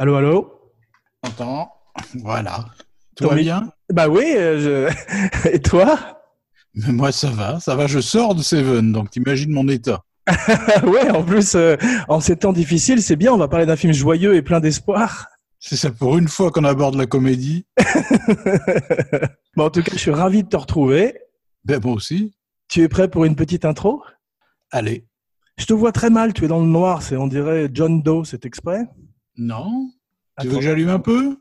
Allô, allô Entends Voilà. Tout va bien Bah oui, euh, je... et toi Mais Moi, ça va. Ça va, je sors de Seven, donc t'imagines mon état. Ouais, en plus, euh, en ces temps difficiles, c'est bien, on va parler d'un film joyeux et plein d'espoir. C'est ça pour une fois qu'on aborde la comédie. Bon, en tout cas, je suis ravi de te retrouver. Ben, moi aussi. Tu es prêt pour une petite intro? Allez. Je te vois très mal, tu es dans le noir, c'est on dirait John Doe, c'est exprès Non Tu veux que j'allume un peu?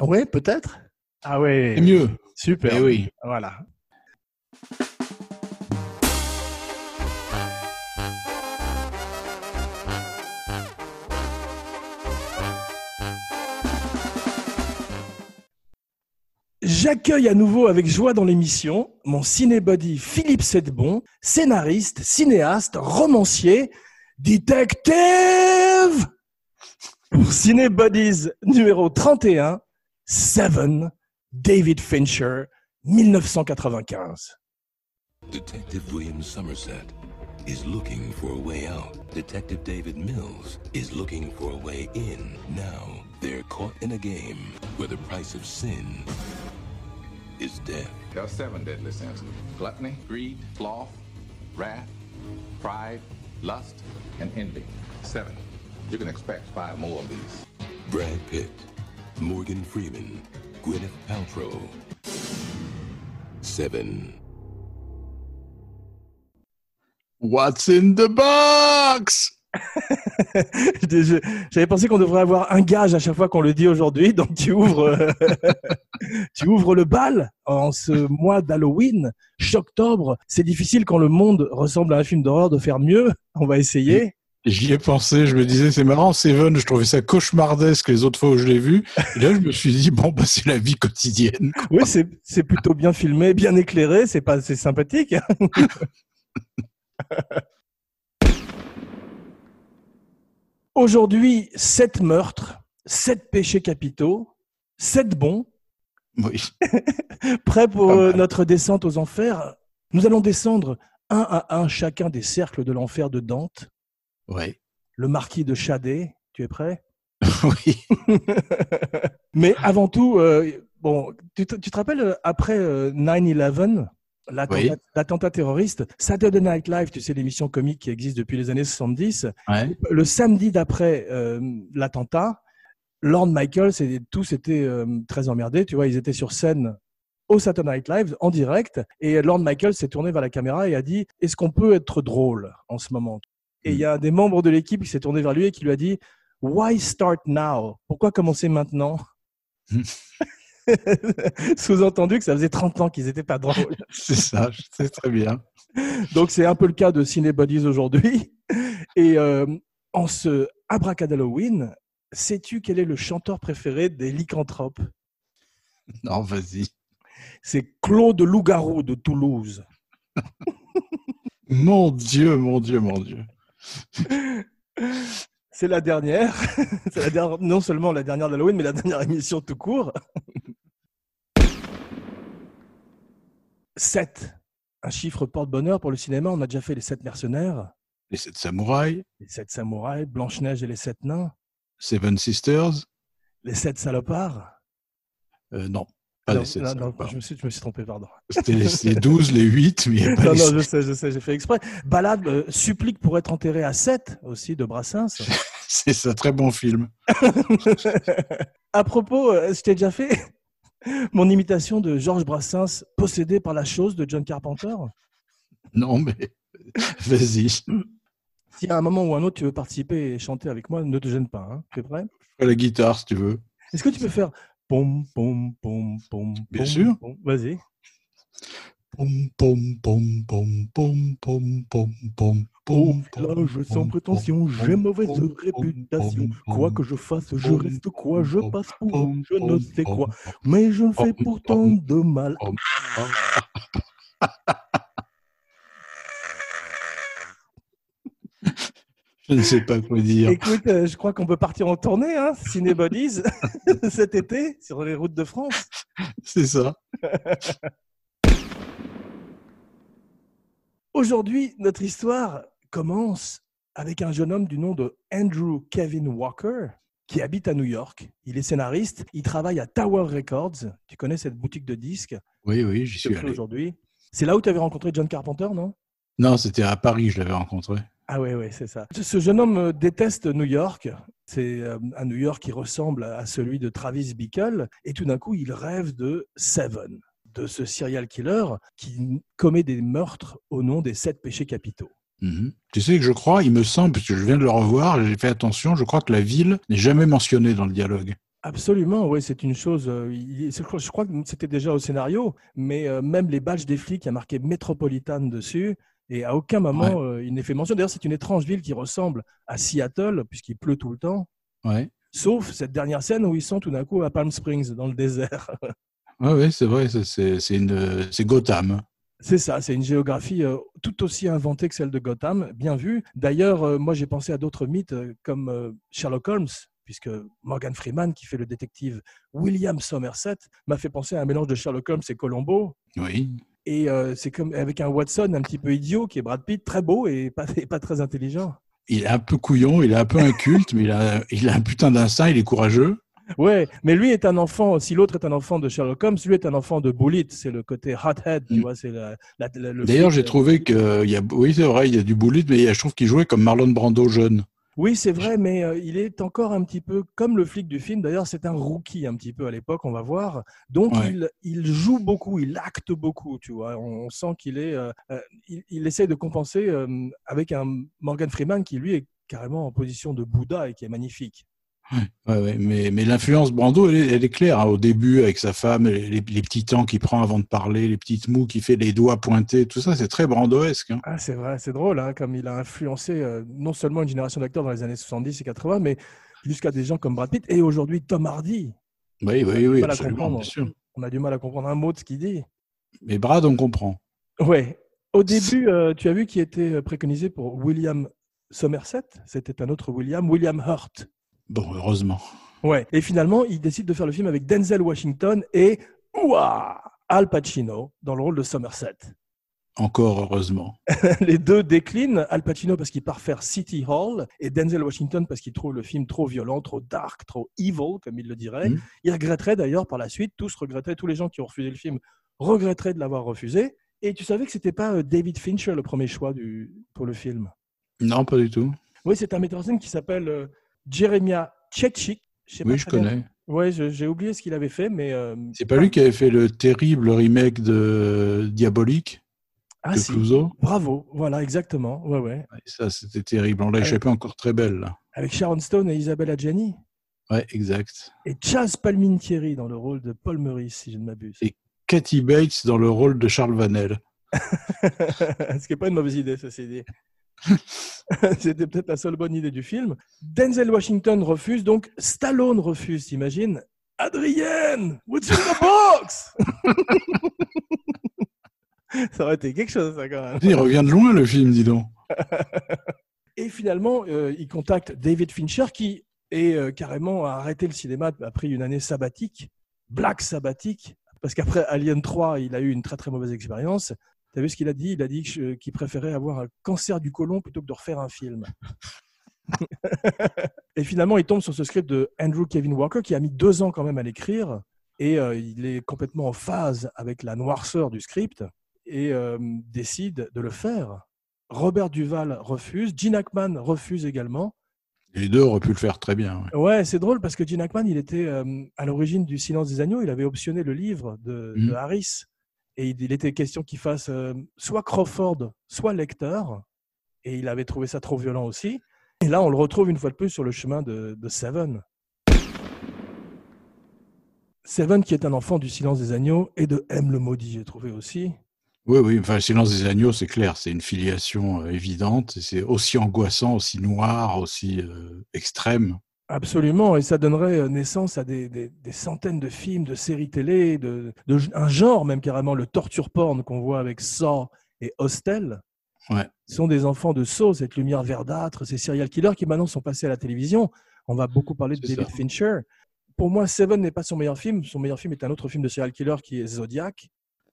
Ouais, peut-être Ah ouais, C'est mieux. super. Eh oui. Voilà. J'accueille à nouveau avec joie dans l'émission mon cinébody Philippe Sedbon, scénariste, cinéaste, romancier, détective Pour Cinébodies numéro 31, Seven, David Fincher, 1995. Detective William Somerset is looking for a way out. Detective David Mills is looking for a way in. Now they're caught in a game where the price of sin is death. There are seven deadly sins gluttony, greed, sloth, wrath, pride, lust, and envy. Seven. You can expect five more of these. Brad Pitt, Morgan Freeman, Gwyneth Paltrow. Seven. What's in the box? J'avais pensé qu'on devrait avoir un gage à chaque fois qu'on le dit aujourd'hui, donc tu ouvres, euh, tu ouvres le bal en ce mois d'Halloween, octobre. C'est difficile quand le monde ressemble à un film d'horreur de faire mieux. On va essayer. J'y ai pensé, je me disais, c'est marrant, Seven, je trouvais ça cauchemardesque les autres fois où je l'ai vu. Et là, je me suis dit, bon, bah, c'est la vie quotidienne. Oui, c'est plutôt bien filmé, bien éclairé, c'est pas c'est sympathique. hein. Aujourd'hui, sept meurtres, sept péchés capitaux, sept bons, Oui. prêts pour euh, notre descente aux enfers. Nous allons descendre un à un chacun des cercles de l'enfer de Dante, Ouais. le marquis de Chadé. Tu es prêt? Oui. Mais avant tout, euh, bon, tu te, tu te rappelles euh, après euh, 9/11, l'attentat Oui. l'attentat terroriste, Saturday Night Live, tu sais l'émission comique qui existe depuis les années 70. Ouais. Le samedi d'après euh, l'attentat, Lorne Michaels et tous étaient euh, très emmerdés. Tu vois, ils étaient sur scène au Saturday Night Live en direct et Lorne Michaels s'est tourné vers la caméra et a dit Est-ce qu'on peut être drôle en ce moment? Et il y a un des membres de l'équipe qui s'est tourné vers lui et qui lui a dit Why start now? Pourquoi commencer maintenant? Sous-entendu que ça faisait 30 ans qu'ils n'étaient pas drôles. C'est ça, sais très bien. Donc c'est un peu le cas de Cinebodies aujourd'hui. Et euh, en ce abracadalloween, sais-tu quel est le chanteur préféré des lycanthropes? Non, vas-y. C'est Claude Lougarou de Toulouse. Mon Dieu, mon Dieu, mon Dieu. C'est la dernière. C'est la dernière, non seulement la dernière d'Halloween, mais la dernière émission tout court. 7. Un chiffre porte-bonheur pour le cinéma. On a déjà fait les 7 mercenaires, Les sept samouraïs, les 7 samouraïs, Blanche-Neige et les 7 nains, Seven Sisters. les 7 salopards. Euh, non, Non, non, non, je, me suis, je me suis trompé, pardon. C'était les, les 12, les 8, mais il n'y a pas Non, les non, je sais, je sais, j'ai fait exprès. Balade, euh, supplique pour être enterré à 7 aussi de Brassens. C'est ça, très bon film. à propos, euh, je t'ai déjà fait mon imitation de Georges Brassens, possédé par la chose de John Carpenter. Non, mais vas-y. Si à un moment ou un autre tu veux participer et chanter avec moi, ne te gêne pas. Hein. Tu es prêt Fais la guitare si tu veux. Est-ce que tu peux faire pom pom pom pom Bien pom, sûr. Vas-y. Pom, pom, pom, pom, pom, pom, pom, pom, Oh, sans pom, prétention, j'ai mauvaise réputation. Quoi que je fasse, je reste quoi, je passe pour je ne sais quoi. Mais je fais pourtant de mal. pom, pom. Je ne sais pas quoi dire. Écoute, euh, je crois qu'on peut partir en tournée, hein, Cinébodies, cet été, sur les routes de France. C'est ça. Aujourd'hui, notre histoire commence avec un jeune homme du nom de Andrew Kevin Walker, qui habite à New York. Il est scénariste. Il travaille à Tower Records. Tu connais cette boutique de disques? Oui, oui, j'y suis allé. aujourd'hui. C'est là où tu avais rencontré John Carpenter, non? Non, c'était à Paris, je l'avais rencontré. Ah oui, oui, c'est ça. Ce jeune homme euh, déteste New York. C'est euh, un New York qui ressemble à celui de Travis Bickle. Et tout d'un coup, il rêve de Seven, de ce serial killer qui commet des meurtres au nom des sept péchés capitaux. Mhm. Tu sais que je crois, il me semble, parce que je viens de le revoir, j'ai fait attention, je crois que la ville n'est jamais mentionnée dans le dialogue. Absolument, oui, c'est une chose. euh, je crois- que c'était déjà au scénario, mais même les badges des flics, il y a marqué Metropolitan dessus, et à aucun moment euh, il n'est fait mention. D'ailleurs, c'est une étrange ville qui ressemble à Seattle, puisqu'il pleut tout le temps, Ouais, sauf cette dernière scène où ils sont tout d'un coup à Palm Springs, dans le désert. ouais c'est vrai, c'est- Gotham. C'est ça, c'est une géographie euh, tout aussi inventée que celle de Gotham, bien vu. D'ailleurs, euh, moi j'ai pensé à d'autres mythes comme Sherlock Holmes, puisque Morgan Freeman, qui fait le détective William Somerset, m'a fait penser à un mélange de Sherlock Holmes et Colombo. Oui. Et euh, c'est comme avec un Watson un petit peu idiot, qui est Brad Pitt, très beau et pas, et pas très intelligent. Il est un peu couillon, il est un peu inculte, mais il a, il a un putain d'instinct, il est courageux. Ouais, mais lui est un enfant, si l'autre est un enfant de Sherlock Holmes, lui est un enfant de Bullitt, c'est le côté hothead, tu Mm. vois, c'est la, la- la- le D'ailleurs, j'ai euh, trouvé que, il y a, oui, c'est vrai, il y a du bullet, mais je trouve qu'il jouait comme Marlon Brando jeune. Oui, c'est vrai, mais euh, il est encore un petit peu comme le flic du film. D'ailleurs, c'est un rookie un petit peu à l'époque, on va voir. Donc, Ouais. il, il joue beaucoup, il acte beaucoup, tu vois. On, on sent qu'il est, euh, euh, il, il essaie de compenser euh, avec un Morgan Freeman qui lui est carrément en position de Bouddha et qui est magnifique. Ouais, ouais, mais, mais l'influence Brando, elle, est- elle est claire. hein. Au début, avec sa femme, les, les petits temps qu'il prend avant de parler, les petites mous qu'il fait, les doigts pointés, tout ça, c'est très brandoesque. hein. Ah, c'est vrai, c'est drôle, hein, comme il a influencé euh, non seulement une génération d'acteurs dans les années 70 et 80, mais jusqu'à des gens comme Brad Pitt et aujourd'hui Tom Hardy. Oui, oui, oui, absolument, bien sûr. On a du mal à comprendre un mot de ce qu'il dit. Mais Brad, on comprend. Ouais. Au début, euh, tu as vu qui était euh, préconisé pour William Somerset? C'était un autre William, William Hurt. Bon, heureusement. Ouais. Et finalement, il décide de faire le film avec Denzel Washington et ouah, Al Pacino dans le rôle de Somerset. Encore heureusement. Les deux déclinent. Al Pacino parce qu'il part faire City Hall et Denzel Washington parce qu'il trouve le film trop violent, trop dark, trop evil, comme il le dirait. Mhm. Il regretterait d'ailleurs par la suite, tous regretteraient, tous les gens qui ont refusé le film regretteraient de l'avoir refusé. Et tu savais que c'était pas euh, David Fincher le premier choix du, pour le film? Non, pas du tout. Oui, c'est un metteur en scène qui s'appelle Jeremiah Chechik. sais Oui, je connais. Ouais, j'ai oublié ce qu'il avait fait, mais. euh, C'est pas lui qui avait fait le terrible remake de Diabolique Ah, de si. Clouseau? Bravo, voilà, exactement. Ouais, ouais. Ça, c'était terrible. On l'a échappé encore très belle. Là. Avec Sharon Stone et Isabelle Adjani. Ouais, exact. Et Chaz Palminteri dans le rôle de Paul Meurice, si je ne m'abuse. Et- Cathy Bates dans le rôle de Charles Vanel. Ce qui n'est pas une mauvaise idée, ceci dit. C'était peut-être la seule bonne idée du film. Denzel Washington refuse, donc Stallone refuse, t'imagines? Adrienne, what's in the box? Ça aurait été quelque chose, ça, quand même. Il revient de loin, le film, dis donc. Et finalement, euh, il contacte David Fincher qui est euh, carrément a arrêté le cinéma, a pris une année sabbatique, black sabbatique, parce qu'après Alien 3, il a eu une très très mauvaise expérience. Tu as vu ce qu'il a dit? Il a dit qu'il préférait avoir un cancer du côlon plutôt que de refaire un film. et finalement, il tombe sur ce script de Andrew Kevin Walker qui a mis deux ans quand même à l'écrire. Et euh, il est complètement en phase avec la noirceur du script et euh, décide de le faire. Robert Duval refuse, Gene Hackman refuse également. Les deux auraient pu le faire très bien. ouais. Ouais, c'est drôle parce que Gene Hackman, il était euh, à l'origine du Silence des agneaux, il avait optionné le livre de, de Mhm. Harris et il, était question qu'il fasse euh, soit Crawford, soit lecteur et il avait trouvé ça trop violent aussi. Et là, on le retrouve une fois de plus sur le chemin de, Seven. Seven qui est un enfant du Silence des agneaux et de M le maudit, j'ai trouvé aussi. Oui, oui. Enfin, Silence des agneaux, c'est clair. C'est une filiation euh, évidente. C'est aussi angoissant, aussi noir, aussi euh, extrême. Absolument, et ça donnerait euh, naissance à des, des- des centaines de films, de séries télé, de, de- un genre même carrément, le torture porn qu'on voit avec Saw et Hostel. Ouais. Ce sont des enfants de Saw, cette lumière verdâtre, ces serial killers qui maintenant sont passés à la télévision. On va beaucoup parler de David ça. Fincher. Pour moi, Seven n'est pas son meilleur film. Son meilleur film est un autre film de serial killer qui est Zodiac.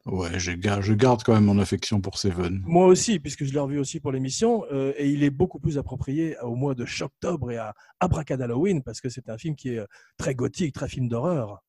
Ouais, je garde, je garde quand même mon affection pour Seven. Moi aussi, puisque je l'ai revu aussi pour l'émission, euh, et il est beaucoup plus approprié au mois de octobre et à Abracadalloween, parce que c'est un film qui est euh, très gothique, très film d'horreur.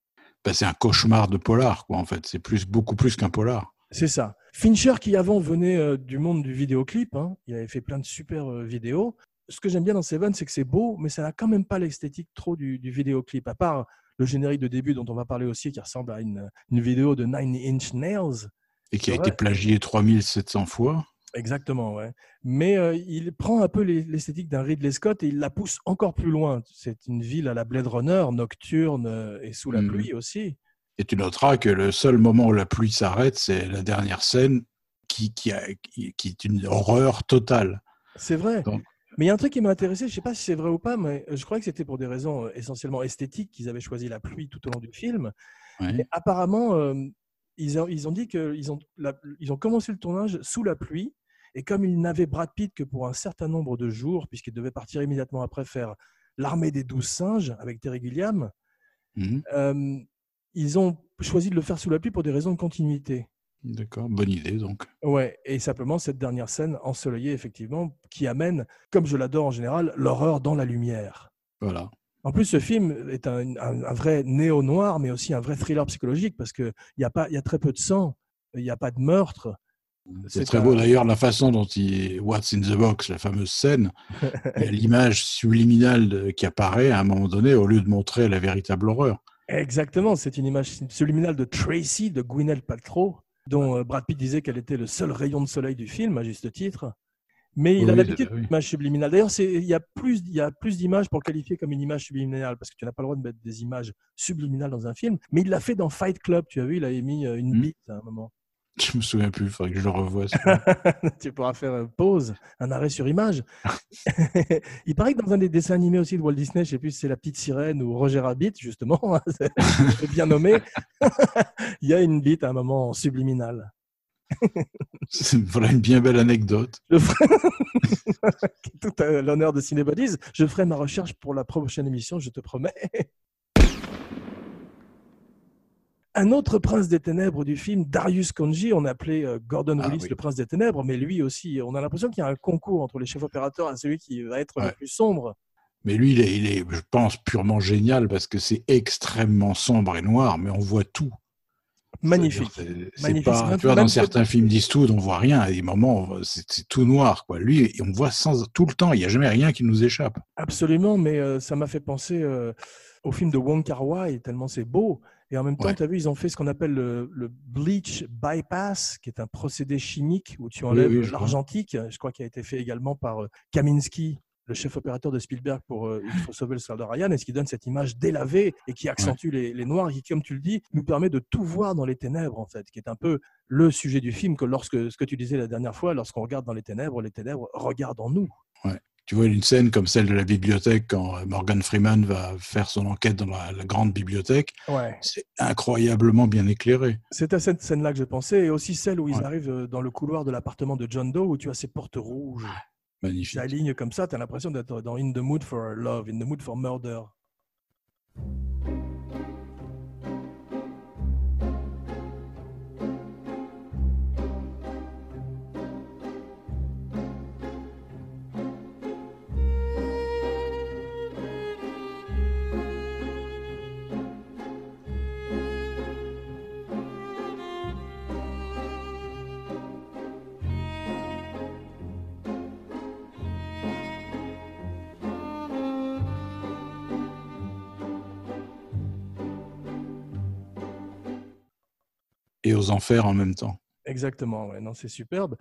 Bah, c'est un cauchemar de polar, quoi, en fait. C'est plus, beaucoup plus qu'un polar. C'est ça. Fincher, qui avant venait euh, du monde du vidéoclip, hein, il avait fait plein de super euh, vidéos. Ce que j'aime bien dans Seven, c'est que c'est beau, mais ça n'a quand même pas l'esthétique trop du, du vidéoclip, à part le générique de début dont on va parler aussi, qui ressemble à une, une vidéo de Nine Inch Nails. Et qui a été plagié 3700 fois. Exactement, ouais. Mais euh, il prend un peu les- l'esthétique d'un Ridley Scott et il la pousse encore plus loin. C'est une ville à la Blade Runner, nocturne euh, et sous la Mhm. pluie aussi. Et tu noteras que le seul moment où la pluie s'arrête, c'est la dernière scène qui, qui, a- qui- qui est une horreur totale. C'est vrai. Donc- Mais il y a un truc qui m'a intéressé, je ne sais pas si c'est vrai ou pas, mais je crois que c'était pour des raisons euh, essentiellement esthétiques qu'ils avaient choisi la pluie tout au long du film. Ouais. Apparemment, euh, ils, ont, ils ont dit qu'ils ont, la- ils ont commencé le tournage sous la pluie. Et comme ils n'avaient Brad Pitt que pour un certain nombre de jours, puisqu'il devait partir immédiatement après faire l'armée des douze singes avec Terry Gilliam, euh, ils ont choisi de le faire sous la pluie pour des raisons de continuité. D'accord, bonne idée donc. Ouais, et simplement cette dernière scène ensoleillée, effectivement, qui amène, comme je l'adore en général, l'horreur dans la lumière. Voilà. En plus, ce film est un, un- un vrai néo-noir, mais aussi un vrai thriller psychologique, parce qu'il y, a pas- il y a très peu de sang, il n'y a pas de meurtre. C'est très un- beau d'ailleurs la façon dont il What's in the box, la fameuse scène, l'image subliminale qui apparaît à un moment donné au lieu de montrer la véritable horreur. Exactement, c'est une image subliminale de Tracy, de Gwyneth Paltrow, dont euh, Brad Pitt disait qu'elle était le seul rayon de soleil du film, à juste titre. Mais il a l'habitude oui. d'image subliminale. D'ailleurs, c'est- il y a plus, il y a plus d'images pour le qualifier comme une image subliminale, parce que tu n'as pas le droit de mettre des images subliminales dans un film. Mais il l'a fait dans Fight Club, tu as vu, il avait mis euh, une Hmm. bite à un moment. Je me souviens plus, il faudrait que je le revoie. tu pourras faire une pause, un arrêt sur image. il paraît que dans un des dessins animés aussi de Walt Disney, je sais plus si c'est La Petite Sirène ou Roger Rabbit, justement, hein, c'est c'est bien nommé, il y a une bite à un moment subliminal. C'est- voilà une bien belle anecdote. Je ferai... Tout à l'honneur de Cinébodies, je ferai ma recherche pour la prochaine émission, je te promets. Un autre prince des ténèbres du film, Darius Konji, on appelait euh, Gordon Ah Willis oui. le prince des ténèbres, mais lui aussi, on a l'impression qu'il y a un concours entre les chefs opérateurs et celui qui va être le plus sombre. Mais lui, il est, il est, je pense, purement génial parce que c'est extrêmement sombre et noir, mais on voit tout. Magnifique. C'est- pas, tu vois, dans certains films d'Eastwood, on voit rien. À des moments, c'est tout noir, quoi. Lui, on voit sans, tout le temps. Il n'y a jamais rien qui nous échappe. Absolument, mais euh, ça m'a fait penser euh, au film de Wong Kar Wai, tellement c'est beau. Et en même temps, Ouais. tu as vu, ils ont fait ce qu'on appelle le, le bleach bypass, qui est un procédé chimique où tu enlèves oui, l'argentique. Je crois qu'il a été fait également par euh, Kaminski, le chef opérateur de Spielberg pour euh, Il faut sauver le soldat Ryan, et ce qui donne cette image délavée et qui accentue les, les noirs, et qui, comme tu le dis, nous permet de tout voir dans les ténèbres, en fait, qui est un peu le sujet du film, que lorsque ce que tu disais la dernière fois, lorsqu'on regarde dans les ténèbres, les ténèbres regardent en nous. Tu vois une scène comme celle de la bibliothèque quand euh, Morgan Freeman va faire son enquête dans la, la grande bibliothèque. Ouais. C'est incroyablement bien éclairé. C'est à cette scène-là que je pensais, et aussi celle où ils Ouais. arrivent euh, dans le couloir de l'appartement de John Doe, où tu as ces portes rouges Magnifique. qui s'alignent comme ça, tu as l'impression d'être dans In the Mood for Love, In the Mood for Murder. Et aux enfers en même temps. Exactement, ouais, non, c'est superbe.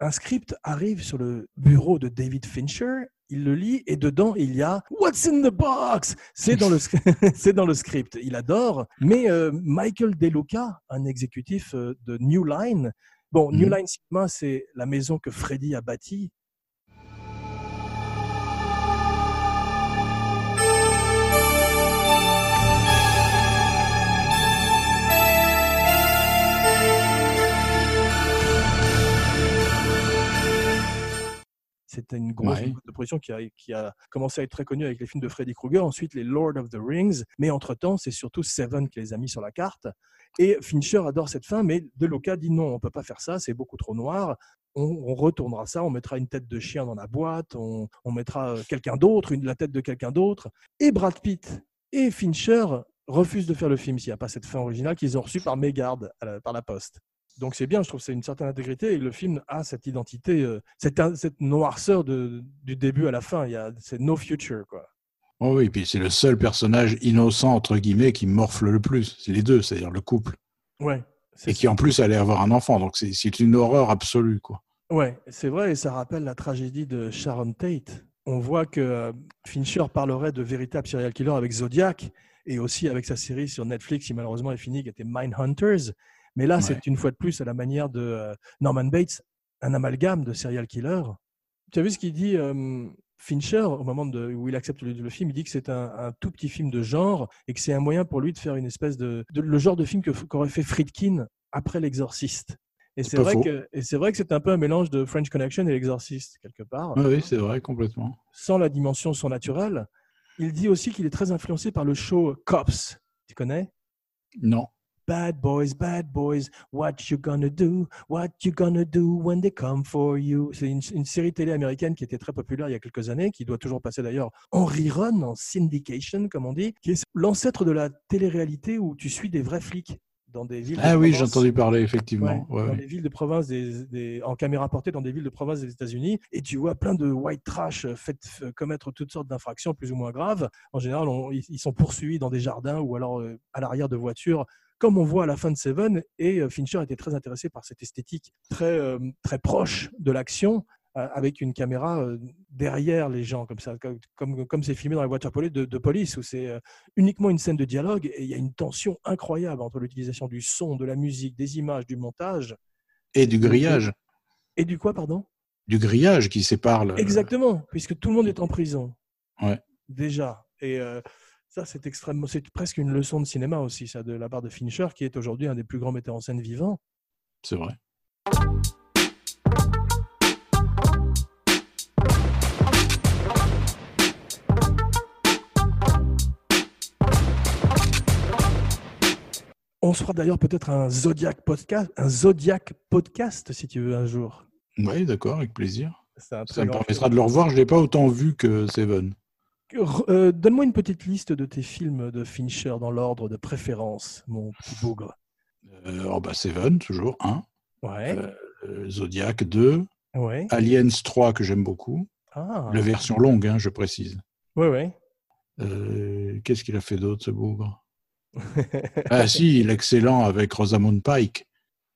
Un script arrive sur le bureau de David Fincher, il le lit et dedans il y a What's in the box? C'est dans, le dans script, il adore. Mais euh, Michael DeLuca, un exécutif euh, de New Line, bon, New Mhm. Line Cinema, c'est la maison que Freddy a bâtie. C'est était une grosse Ouais. boîte de production qui a, qui a commencé à être très connue avec les films de Freddy Krueger, ensuite les Lord of the Rings, mais entre-temps, c'est surtout Seven qui les a mis sur la carte. Et Fincher adore cette fin, mais De Luca dit non, on peut pas faire ça, c'est beaucoup trop noir. On, on retournera ça, on mettra une tête de chien dans la boîte, on, on mettra euh, quelqu'un d'autre, la tête de quelqu'un d'autre. Et Brad Pitt et Fincher refusent de faire le film s'il n'y a pas cette fin originale qu'ils ont reçue par mégarde la- par la poste. Donc c'est bien, je trouve que c'est une certaine intégrité et le film a cette identité, euh, cette, cette noirceur de, du début à la fin. Il y a, c'est no future quoi. Oh oui, puis c'est le seul personnage innocent, entre guillemets, qui morfle le plus. C'est les deux, c'est-à-dire le couple. Ouais. c'est Et qui en plus allait avoir un enfant. Donc c'est- une horreur absolue, quoi. Ouais, c'est vrai, et ça rappelle la tragédie de Sharon Tate. On voit que euh, Fincher parlerait de véritable serial killer avec Zodiac et aussi avec sa série sur Netflix qui malheureusement est finie, qui était Mindhunters. Mais là, Ouais. c'est une fois de plus à la manière de euh, Norman Bates, un amalgame de serial killer. Tu as vu ce qu'il dit euh, Fincher au moment de- où il accepte le, le film? Il dit que c'est un, un tout petit film de genre et que c'est un moyen pour lui de faire une espèce de, de- le genre de film que qu'aurait fait Friedkin après L'Exorciste. Et C'est vrai faux. que et c'est vrai que c'est un peu un mélange de French Connection et L'Exorciste quelque part, oui, c'est vrai, complètement. sans la dimension surnaturelle. Il dit aussi qu'il est très influencé par le show Cops. Tu connais? Non. Bad boys, bad boys, what you gonna do? What you gonna do when they come for you? C'est une, une série télé américaine qui était très populaire il y a quelques années, qui doit toujours passer d'ailleurs en rerun, en syndication, comme on dit, qui est l'ancêtre de la télé-réalité où tu suis des vrais flics dans des villes. de Ah oui, j'ai entendu parler, effectivement. Ouais, dans ouais. des villes de province, des, des- en caméra portée dans des villes de province des États-Unis, et tu vois plein de white trash euh, fait f- commettre toutes sortes d'infractions plus ou moins graves. En général, on- ils sont poursuivis dans des jardins ou alors euh, à l'arrière de voitures, comme on voit à la fin de Seven. Et euh, Fincher était très intéressé par cette esthétique très euh, très proche de l'action. euh, Avec une caméra derrière les gens, comme ça, comme comme c'est filmé dans la voiture de, de police, où c'est uniquement une scène de dialogue et il y a une tension incroyable entre l'utilisation du son, de la musique, des images, du montage Et du grillage. et du quoi, pardon? Du grillage qui sépare le... Exactement, puisque tout le monde est en prison. Ouais. Déjà. Et euh, ça, c'est extrêmement, c'est presque une leçon de cinéma aussi, ça, de la part de Fincher, qui est aujourd'hui un des plus grands metteurs en scène vivants. C'est vrai. On se fera d'ailleurs peut-être un Zodiac podcast, un Zodiac podcast, si tu veux, un jour. Oui, d'accord, avec plaisir. Ça me permettra de le revoir. Je ne l'ai pas autant vu que Seven. Euh, Donne-moi une petite liste de tes films de Fincher dans l'ordre de préférence, mon petit bougre. Euh, oh bah Seven, toujours, un. Ouais, Euh, Zodiac 2. ouais. Aliens 3, que j'aime beaucoup. Ah, La version longue, hein, je précise. ouais, ouais. Qu'est-ce qu'il a fait d'autre, ce bougre? Ah si, l'excellent avec Rosamund Pike.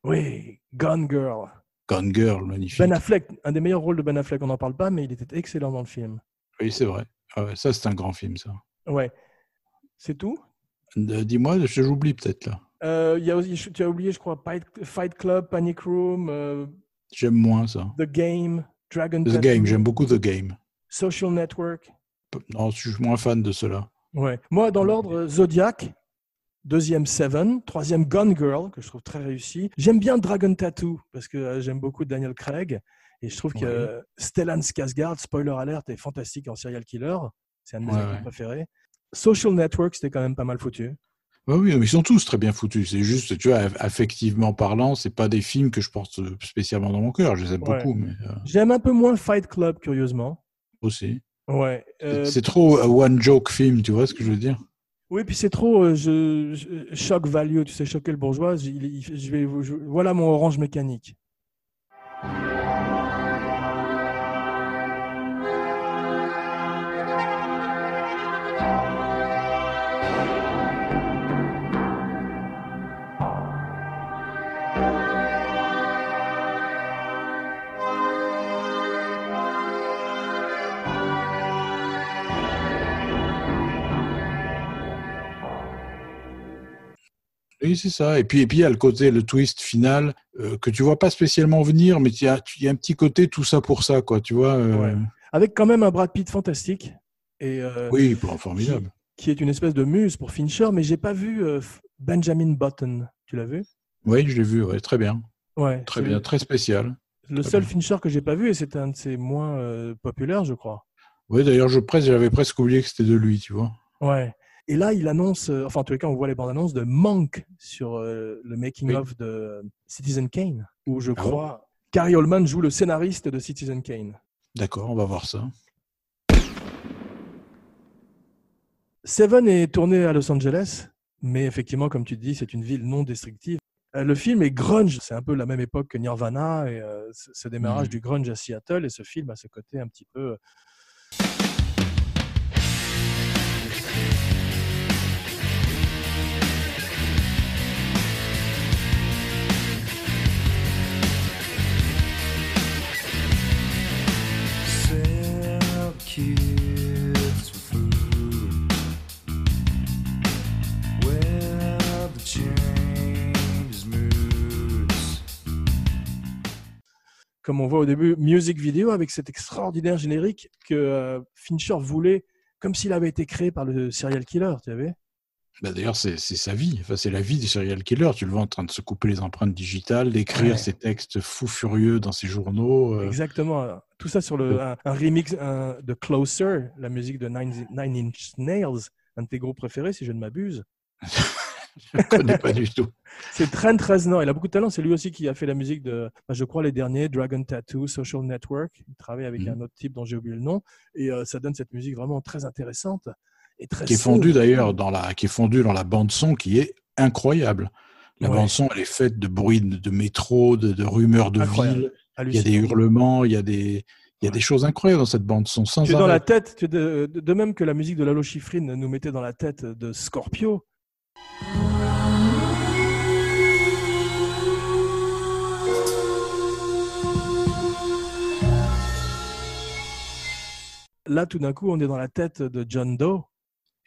oui, Gone Girl. Gone Girl, magnifique. Ben Affleck, un des meilleurs rôles de Ben Affleck, on n'en parle pas, mais il était excellent dans le film. Oui, c'est vrai. Ouais, ça, c'est un grand film, ça. Ouais. C'est tout? Euh, Dis-moi, j'oublie peut-être là. Euh, il y a aussi, Tu as oublié, je crois, Fight, Club, Panic Room, euh, J'aime moins ça. The Game, Dragon The Tattoo, Game, j'aime beaucoup The Game. Social Network. Non, je suis moins fan de cela. Ouais. Moi, dans l'ordre, euh, Zodiac, deuxième Seven, troisième Gone Girl, que je trouve très réussi. J'aime bien Dragon Tattoo, parce que euh, j'aime beaucoup Daniel Craig. Et je trouve que Ouais. euh, Stellan Skarsgård, spoiler alert, est fantastique en serial killer. C'est un de mes Ouais, ouais. préférés. Social Network, c'était quand même pas mal foutu. Ouais, oui, mais ils sont tous très bien foutus. C'est juste, tu vois, affectivement parlant, c'est pas des films que je porte spécialement dans mon cœur. Je les aime beaucoup, mais euh, J'aime un peu moins Fight Club, curieusement. aussi. Ouais. euh, C'est trop un one joke film, tu vois ce que je veux dire? Oui, puis c'est trop euh, je, je- shock value, tu sais, choquer le bourgeois. Je, vais, voilà mon orange mécanique. Oui, c'est ça. Et puis, et puis il y a le côté, le twist final euh, que tu vois pas spécialement venir, mais il y a, il y a un petit côté tout ça pour ça, quoi. Tu vois euh, Ouais. Avec quand même un Brad Pitt fantastique. Et, euh, Oui, formidable. qui est une espèce de muse pour Fincher, mais j'ai pas vu euh, Benjamin Button. Tu l'as vu? Oui, je l'ai vu, ouais, très bien. Ouais. Très bien, très spécial. Le Très seul bien. Fincher que j'ai pas vu, et c'est un de ses moins populaires, je crois. Oui, d'ailleurs, je j'avais presque oublié que c'était de lui, tu vois. Ouais. Et là, il annonce, euh, enfin, en tous les cas, on voit les bandes annonces de Monk sur euh, le Oui. making-of de Citizen Kane, où je Ah crois Gary Oldman joue le scénariste de Citizen Kane. D'accord, on va voir ça. Seven est tourné à Los Angeles, mais effectivement, comme tu dis, c'est une ville non destructive. Euh, Le film est grunge, c'est un peu la même époque que Nirvana et euh, ce démarrage Mhm. du grunge à Seattle. Et ce film a ce côté un petit peu. Comme on voit au début, music video avec cet extraordinaire générique que euh, Fincher voulait, comme s'il avait été créé par le serial killer, tu savais Bah, D'ailleurs, c'est c'est sa vie. Enfin, c'est la vie du serial killer. Tu le vois en train de se couper les empreintes digitales, d'écrire Ouais. ses textes fous furieux dans ses journaux. euh. Exactement. Tout ça sur le, un, un remix un- de Closer, la musique de Nine, Nine Inch Nails, un de tes groupes préférés, si je ne m'abuse. Je ne connais pas du tout. C'est Trent Reznor. Il a beaucoup de talent. C'est lui aussi qui a fait la musique de, je crois, les derniers, Dragon Tattoo, Social Network. Il travaille avec Mhm. un autre type dont j'ai oublié le nom. Et euh, ça donne cette musique vraiment très intéressante. Et très Qui est soul. fondu d'ailleurs dans la, qui est fondu dans la bande son, qui est incroyable. La Ouais. bande son, elle est faite de bruits de, métro, de, de rumeurs de Incroyable. ville. Il y a des hurlements, il y a des, il y a des choses incroyables dans cette bande son. Sans Tu es dans arrêt. la tête, tu es de, de- de même que la musique de Lalo Schifrin nous mettait dans la tête de Scorpio. Là, tout d'un coup, on est dans la tête de John Doe.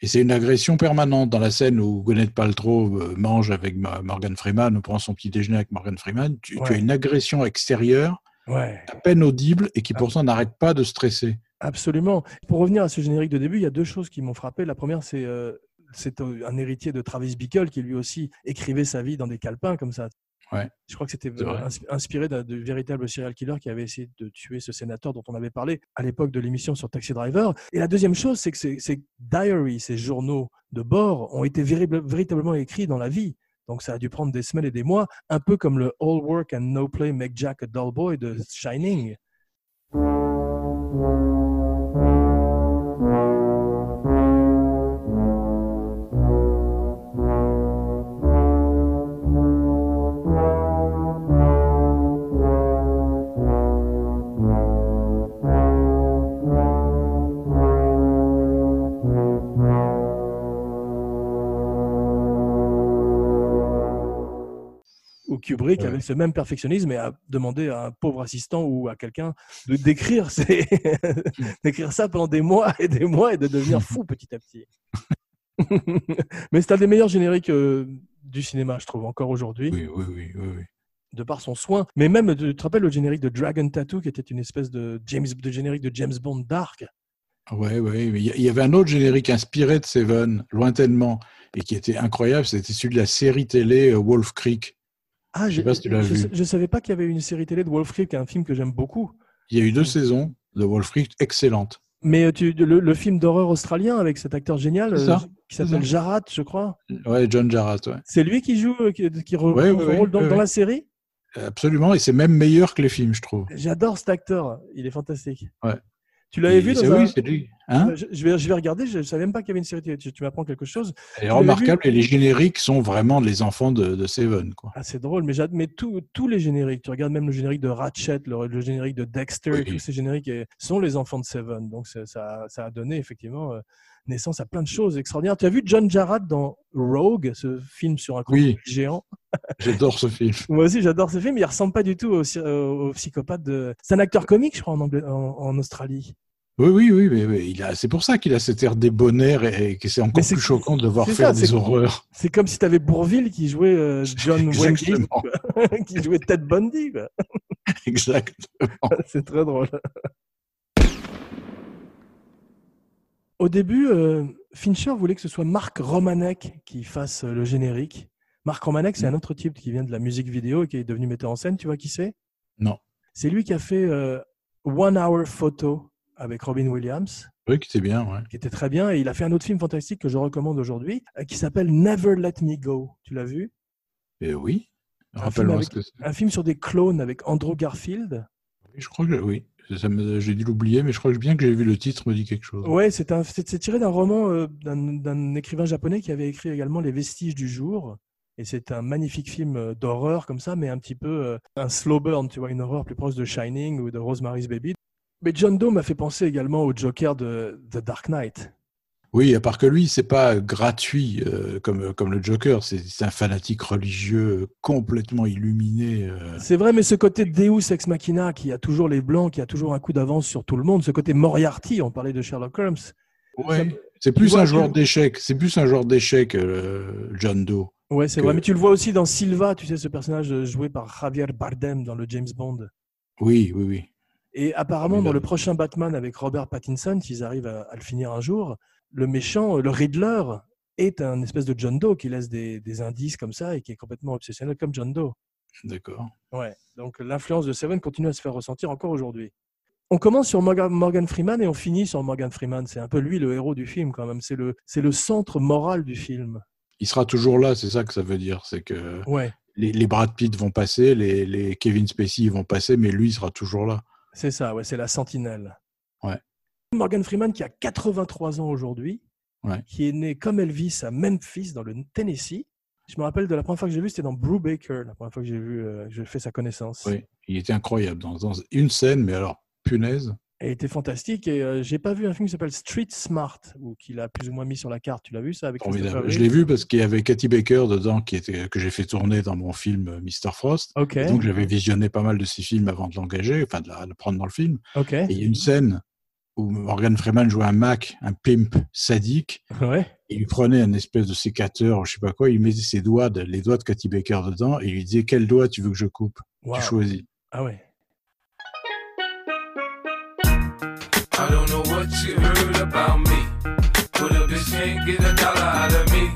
Et c'est une agression permanente dans la scène où Gwyneth Paltrow euh, mange avec Morgan Freeman ou prend son petit déjeuner avec Morgan Freeman. Tu, as une agression extérieure Ouais, à peine audible et qui Ah. pourtant n'arrête pas de stresser. absolument. Pour revenir à ce générique de début, il y a deux choses qui m'ont frappé. La première, c'est euh, c'est un héritier de Travis Bickle qui lui aussi écrivait sa vie dans des calepins comme ça. Ouais. Je crois que c'était inspiré d'un véritable serial killer qui avait essayé de tuer ce sénateur dont on avait parlé à l'époque de l'émission sur Taxi Driver. Et la deuxième chose, c'est que ces, ces diaries, ces journaux de bord, ont été véri- véritablement écrits dans la vie. Donc ça a dû prendre des semaines et des mois, un peu comme le All Work and No Play Make Jack a Dull Boy de Shining. Kubrick, Ouais. avec ce même perfectionnisme, et a demandé à un pauvre assistant ou à quelqu'un de d'écrire d'écrire ça pendant des mois et des mois et de devenir fou petit à petit. Mais c'est un des meilleurs génériques euh, du cinéma, je trouve, encore aujourd'hui, Oui, oui, oui, oui, oui. de par son soin. Mais même, tu te rappelles le générique de Dragon Tattoo, qui était une espèce de, James, de générique de James Bond dark? Ouais, ouais. mais Il y- il y avait un autre générique inspiré de Seven, lointainement, et qui était incroyable. C'était celui de la série télé euh, Wolf Creek. Ah, Je si je savais pas qu'il y avait une série télé de Wolf Creek, un film que j'aime beaucoup. Il y a eu deux Mm. saisons de Wolf Creek excellentes. Mais euh, tu, le, le film d'horreur australien avec cet acteur génial euh, qui s'appelle ça. Jarat, je crois. Ouais, John Jarratt, ouais. C'est lui qui joue, euh, qui, qui re- Ouais, ouais, rôle dans, dans la série? Absolument, et c'est même meilleur que les films, je trouve. J'adore cet acteur, il est fantastique. Ouais. Tu l'avais vu c'est- dans un... Oui, c'est lui. Hein je, je vais, je vais regarder, je ne savais même pas qu'il y avait une série télé. Tu, tu m'apprends quelque chose. Elle est remarquable et les génériques sont vraiment les enfants de, de Seven. Quoi. Ah, c'est drôle, mais j'admets tous les génériques. Tu regardes même le générique de Ratchet, le, le générique de Dexter, Oui. tous ces génériques sont les enfants de Seven. Donc ça, ça, ça a donné effectivement euh, naissance à plein de choses extraordinaires. Tu as vu John Jarrett dans Rogue, ce film sur un Oui. géant? J'adore ce film. Moi aussi, j'adore ce film. Il ressemble pas du tout au, au psychopathe de. C'est un acteur comique, je crois, en, Angl- en, en Australie. Oui, oui, oui, mais, mais il a, c'est pour ça qu'il a cet air débonnaire et, que c'est encore plus choquant de le voir faire ça, des horreurs. C'est comme si tu avais Bourville qui jouait euh, John Wayne Exactement. qui jouait Ted Bundy. quoi. Exact. C'est très drôle. Au début, euh, Fincher voulait que ce soit Marc Romanek qui fasse euh, le générique. Marc Romanek, c'est un autre type qui vient de la musique vidéo et qui est devenu metteur en scène. Tu vois qui c'est? Non. C'est lui qui a fait euh, One Hour Photo avec Robin Williams, Oui, qui était bien, ouais. qui était très bien. Et il a fait un autre film fantastique que je recommande aujourd'hui, qui s'appelle Never Let Me Go. Tu l'as vu? Et oui. Un film Rappelle-moi avec- ce que c'est. Un film sur des clones avec Andrew Garfield. Je crois que oui. J'ai dû l'oublier, mais je crois bien que j'ai vu le titre me dit quelque chose. Ouais, c'est tiré d'un roman euh, d'un d'un écrivain japonais qui avait écrit également Les Vestiges du jour. Et c'est un magnifique film euh, d'horreur comme ça, mais un petit peu euh, un slow burn, tu vois, une horreur plus proche de Shining ou de Rosemary's Baby. Mais John Doe m'a fait penser également au Joker de The Dark Knight. Oui, à part que lui, c'est pas gratuit euh, comme, comme le Joker. C'est un fanatique religieux complètement illuminé. euh. C'est vrai, mais ce côté Deus ex machina qui a toujours les blancs, qui a toujours un coup d'avance sur tout le monde, ce côté Moriarty, on parlait de Sherlock Holmes. Ouais. C'est plus un joueur d'échecs. C'est plus un joueur d'échecs, euh, John Doe. Ouais, c'est Que- vrai, mais tu le vois aussi dans Silva, tu sais, ce personnage euh, joué par Javier Bardem dans le James Bond. Oui, oui, oui. Et apparemment, dans le prochain Batman avec Robert Pattinson, s'ils arrivent à, à le finir un jour, le méchant, le Riddler, est un espèce de John Doe qui laisse des, des indices comme ça et qui est complètement obsessionnel comme John Doe. D'accord. Ouais. Donc l'influence de Seven continue à se faire ressentir encore aujourd'hui. On commence sur Morgan, Morgan Freeman et on finit sur Morgan Freeman. C'est un peu lui le héros du film quand même. C'est le, c'est le centre moral du film. Il sera toujours là, c'est ça que ça veut dire. C'est que Ouais, les, les Brad Pitt vont passer, les, les Kevin Spacey vont passer, mais lui, il sera toujours là. c'est ça. Ouais, c'est la sentinelle. Morgan Freeman qui a 83 ans aujourd'hui, Ouais. qui est né comme Elvis à Memphis dans le Tennessee. Je me rappelle de la première fois que j'ai vu, c'était dans Brew Baker, la première fois que j'ai vu, euh, j'ai fait sa connaissance. Oui, il était incroyable dans, dans une scène, mais alors, punaise. Elle était fantastique et euh, j'ai pas vu un film qui s'appelle Street Smart ou qu'il a plus ou moins mis sur la carte. Tu l'as vu ça avec Formidable. Je l'ai vu parce qu'il y avait Katy Baker dedans qui était, que j'ai fait tourner dans mon film euh, Mr. Frost. Ok. Et Donc j'avais visionné pas mal de ses films avant de l'engager, enfin de la, de prendre dans le film. Ok. Et il y a une scène où Morgan Freeman jouait un Mac, un pimp sadique. Ouais. Il lui prenait un espèce de sécateur, je sais pas quoi, il mettait ses doigts, de- les doigts de Katy Baker dedans, et il lui disait quel doigt tu veux que je coupe? Wow. Tu choisis. Ah ouais. I don't know what you heard about me. But a bitch can't get a dollar out of me.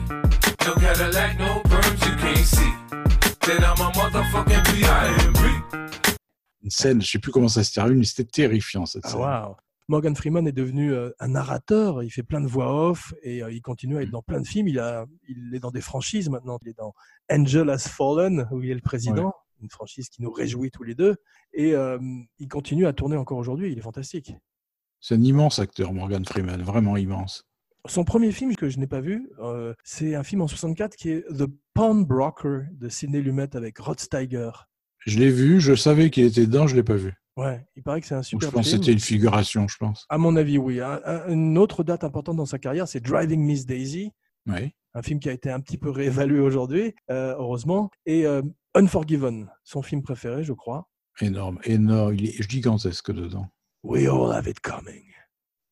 No Cadillac, no perms, you can't see. That I'm a motherfucking B.I.M.B. Une scène, je sais plus comment ça se termine, mais c'était terrifiant cette Ah, scène. Morgan Freeman est devenu euh, un narrateur, il fait plein de voix off et euh, il continue à être dans plein de films. Il, a, il est dans des franchises maintenant. Il est dans Angel Has Fallen, où il est le président, une franchise qui nous réjouit tous les deux. Et euh, il continue à tourner encore aujourd'hui. Il est fantastique. C'est un immense acteur, Morgan Freeman, vraiment immense. Son premier film que je n'ai pas vu, euh, c'est un film en 64 qui est The Pawnbroker de Sidney Lumet avec Rod Steiger. Je l'ai vu, je savais qu'il était dedans, je l'ai pas vu. Ouais, il paraît que c'est un Donc, super je pense que c'était une figuration, je pense. À mon avis, oui. Un- un- une autre date importante dans sa carrière, c'est Driving Miss Daisy, Oui. un film qui a été un petit peu réévalué aujourd'hui, euh, heureusement, et euh, Unforgiven, son film préféré, je crois. Énorme, énorme. Il est gigantesque dedans. We all have it coming.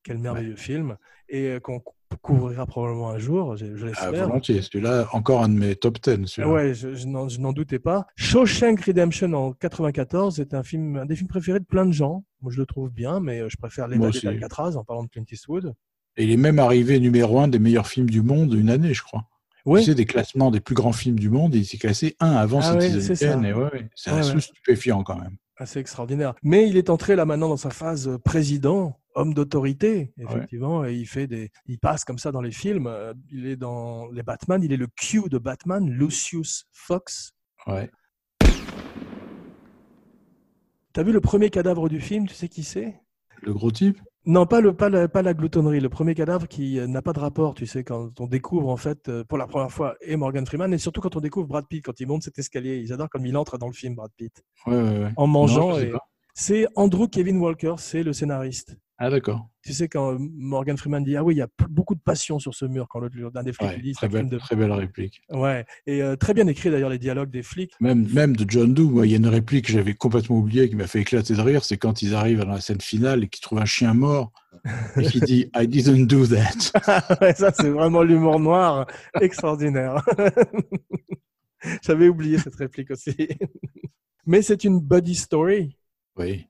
Quel merveilleux film. Et euh, qu'on couvrira probablement un jour, je, je Ah, l'espère. volontiers. Celui-là, encore un de mes top 10. celui-là. Ouais, je, je n'en- je n'en doutais pas. Shawshank Redemption en 94 est un film, un des films préférés de plein de gens. Moi, je le trouve bien, mais euh, je préfère l'évader aussi. d'Alcatraz en parlant de Clint Eastwood. Et il est même arrivé numéro un des meilleurs films du monde une année, je crois. Oui, Tu sais, des classements des plus grands films du monde, il s'est classé un avant Ah ouais, Citizen c'est. Kane. Et ouais, ouais, c'est assez ouais. stupéfiant quand même. assez extraordinaire. Mais il est entré là maintenant dans sa phase président, homme d'autorité, effectivement, et il fait des, il passe comme ça dans les films. Euh, Il est dans les Batman, il est le Q de Batman, Lucius Fox. Ouais. T'as vu le premier cadavre du film Tu sais qui c'est? Le gros type? Non, pas, le, pas, la, pas la gloutonnerie. Le premier cadavre qui euh, n'a pas de rapport, tu sais, quand on découvre en fait euh, pour la première fois et Morgan Freeman, et surtout quand on découvre Brad Pitt, quand il monte cet escalier. Ils adorent comme il entre dans le film, Brad Pitt, Ouais, ouais, ouais. en mangeant. Non, et-. C'est Andrew Kevin Walker, c'est le scénariste. Ah, d'accord. Tu sais, quand Morgan Freeman dit Ah oui, il y a beaucoup de passion sur ce mur, quand l'autre, d'un des flics Ouais, dit très, belle, de. très belle réplique. Ouais, et euh, très bien écrit d'ailleurs les dialogues des flics. Même, même de John Doe, il y a une réplique que j'avais complètement oubliée qui m'a fait éclater de rire, c'est quand ils arrivent dans la scène finale et qu'ils trouvent un chien mort et qui dit I didn't do that. Ouais, ça, c'est vraiment l'humour noir extraordinaire. J'avais oublié cette réplique aussi. Mais c'est une buddy story. Oui.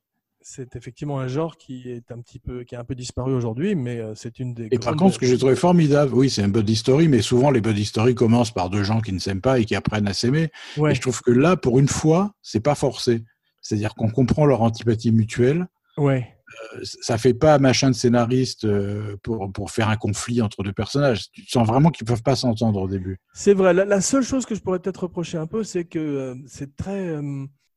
C'est effectivement un genre qui est un petit peu, qui a un peu disparu aujourd'hui, mais euh, c'est une des. Et par contre, ce que j'ai trouvé formidable, oui, c'est un buddy story, mais souvent les buddy stories commencent par deux gens qui ne s'aiment pas et qui apprennent à s'aimer. Ouais. Et je trouve que là, pour une fois, c'est pas forcé. C'est-à-dire qu'on comprend leur antipathie mutuelle. Ouais. Euh, ça fait pas machin de scénariste euh, pour, pour faire un conflit entre deux personnages. Tu sens vraiment qu'ils peuvent pas s'entendre au début. C'est vrai. La, la seule chose que je pourrais peut-être reprocher un peu, c'est que euh, c'est très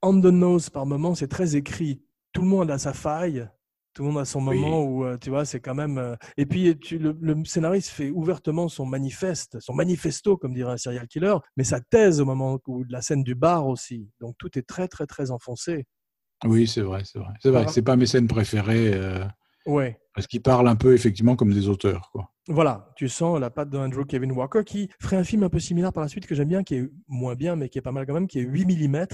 on the nose par moment, c'est très écrit. Tout le monde a sa faille. Tout le monde a son Oui. moment où, euh, tu vois, c'est quand même. euh, Et puis, tu, le, le scénariste fait ouvertement son manifeste, son manifesto, comme dirait un serial killer, mais sa thèse au moment où de la scène du bar aussi. Donc, tout est très, très, très enfoncé. Oui, c'est vrai, c'est vrai. C'est vrai que c'est pas mes scènes préférées euh, Ouais. parce qu'ils parlent un peu effectivement comme des auteurs. Quoi. Voilà, tu sens la patte de Andrew Kevin Walker qui ferait un film un peu similaire par la suite que j'aime bien, qui est moins bien, mais qui est pas mal quand même, qui est 8 mm.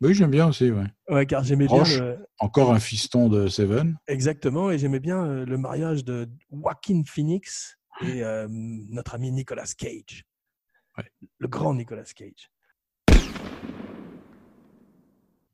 Oui, j'aime bien aussi. Ouais. Ouais, car j'aimais bien Proche. le- Encore un fiston de Seven. exactement, et j'aimais bien euh, le mariage de Joaquin Phoenix et euh, notre ami Nicolas Cage, Ouais. le grand Nicolas Cage.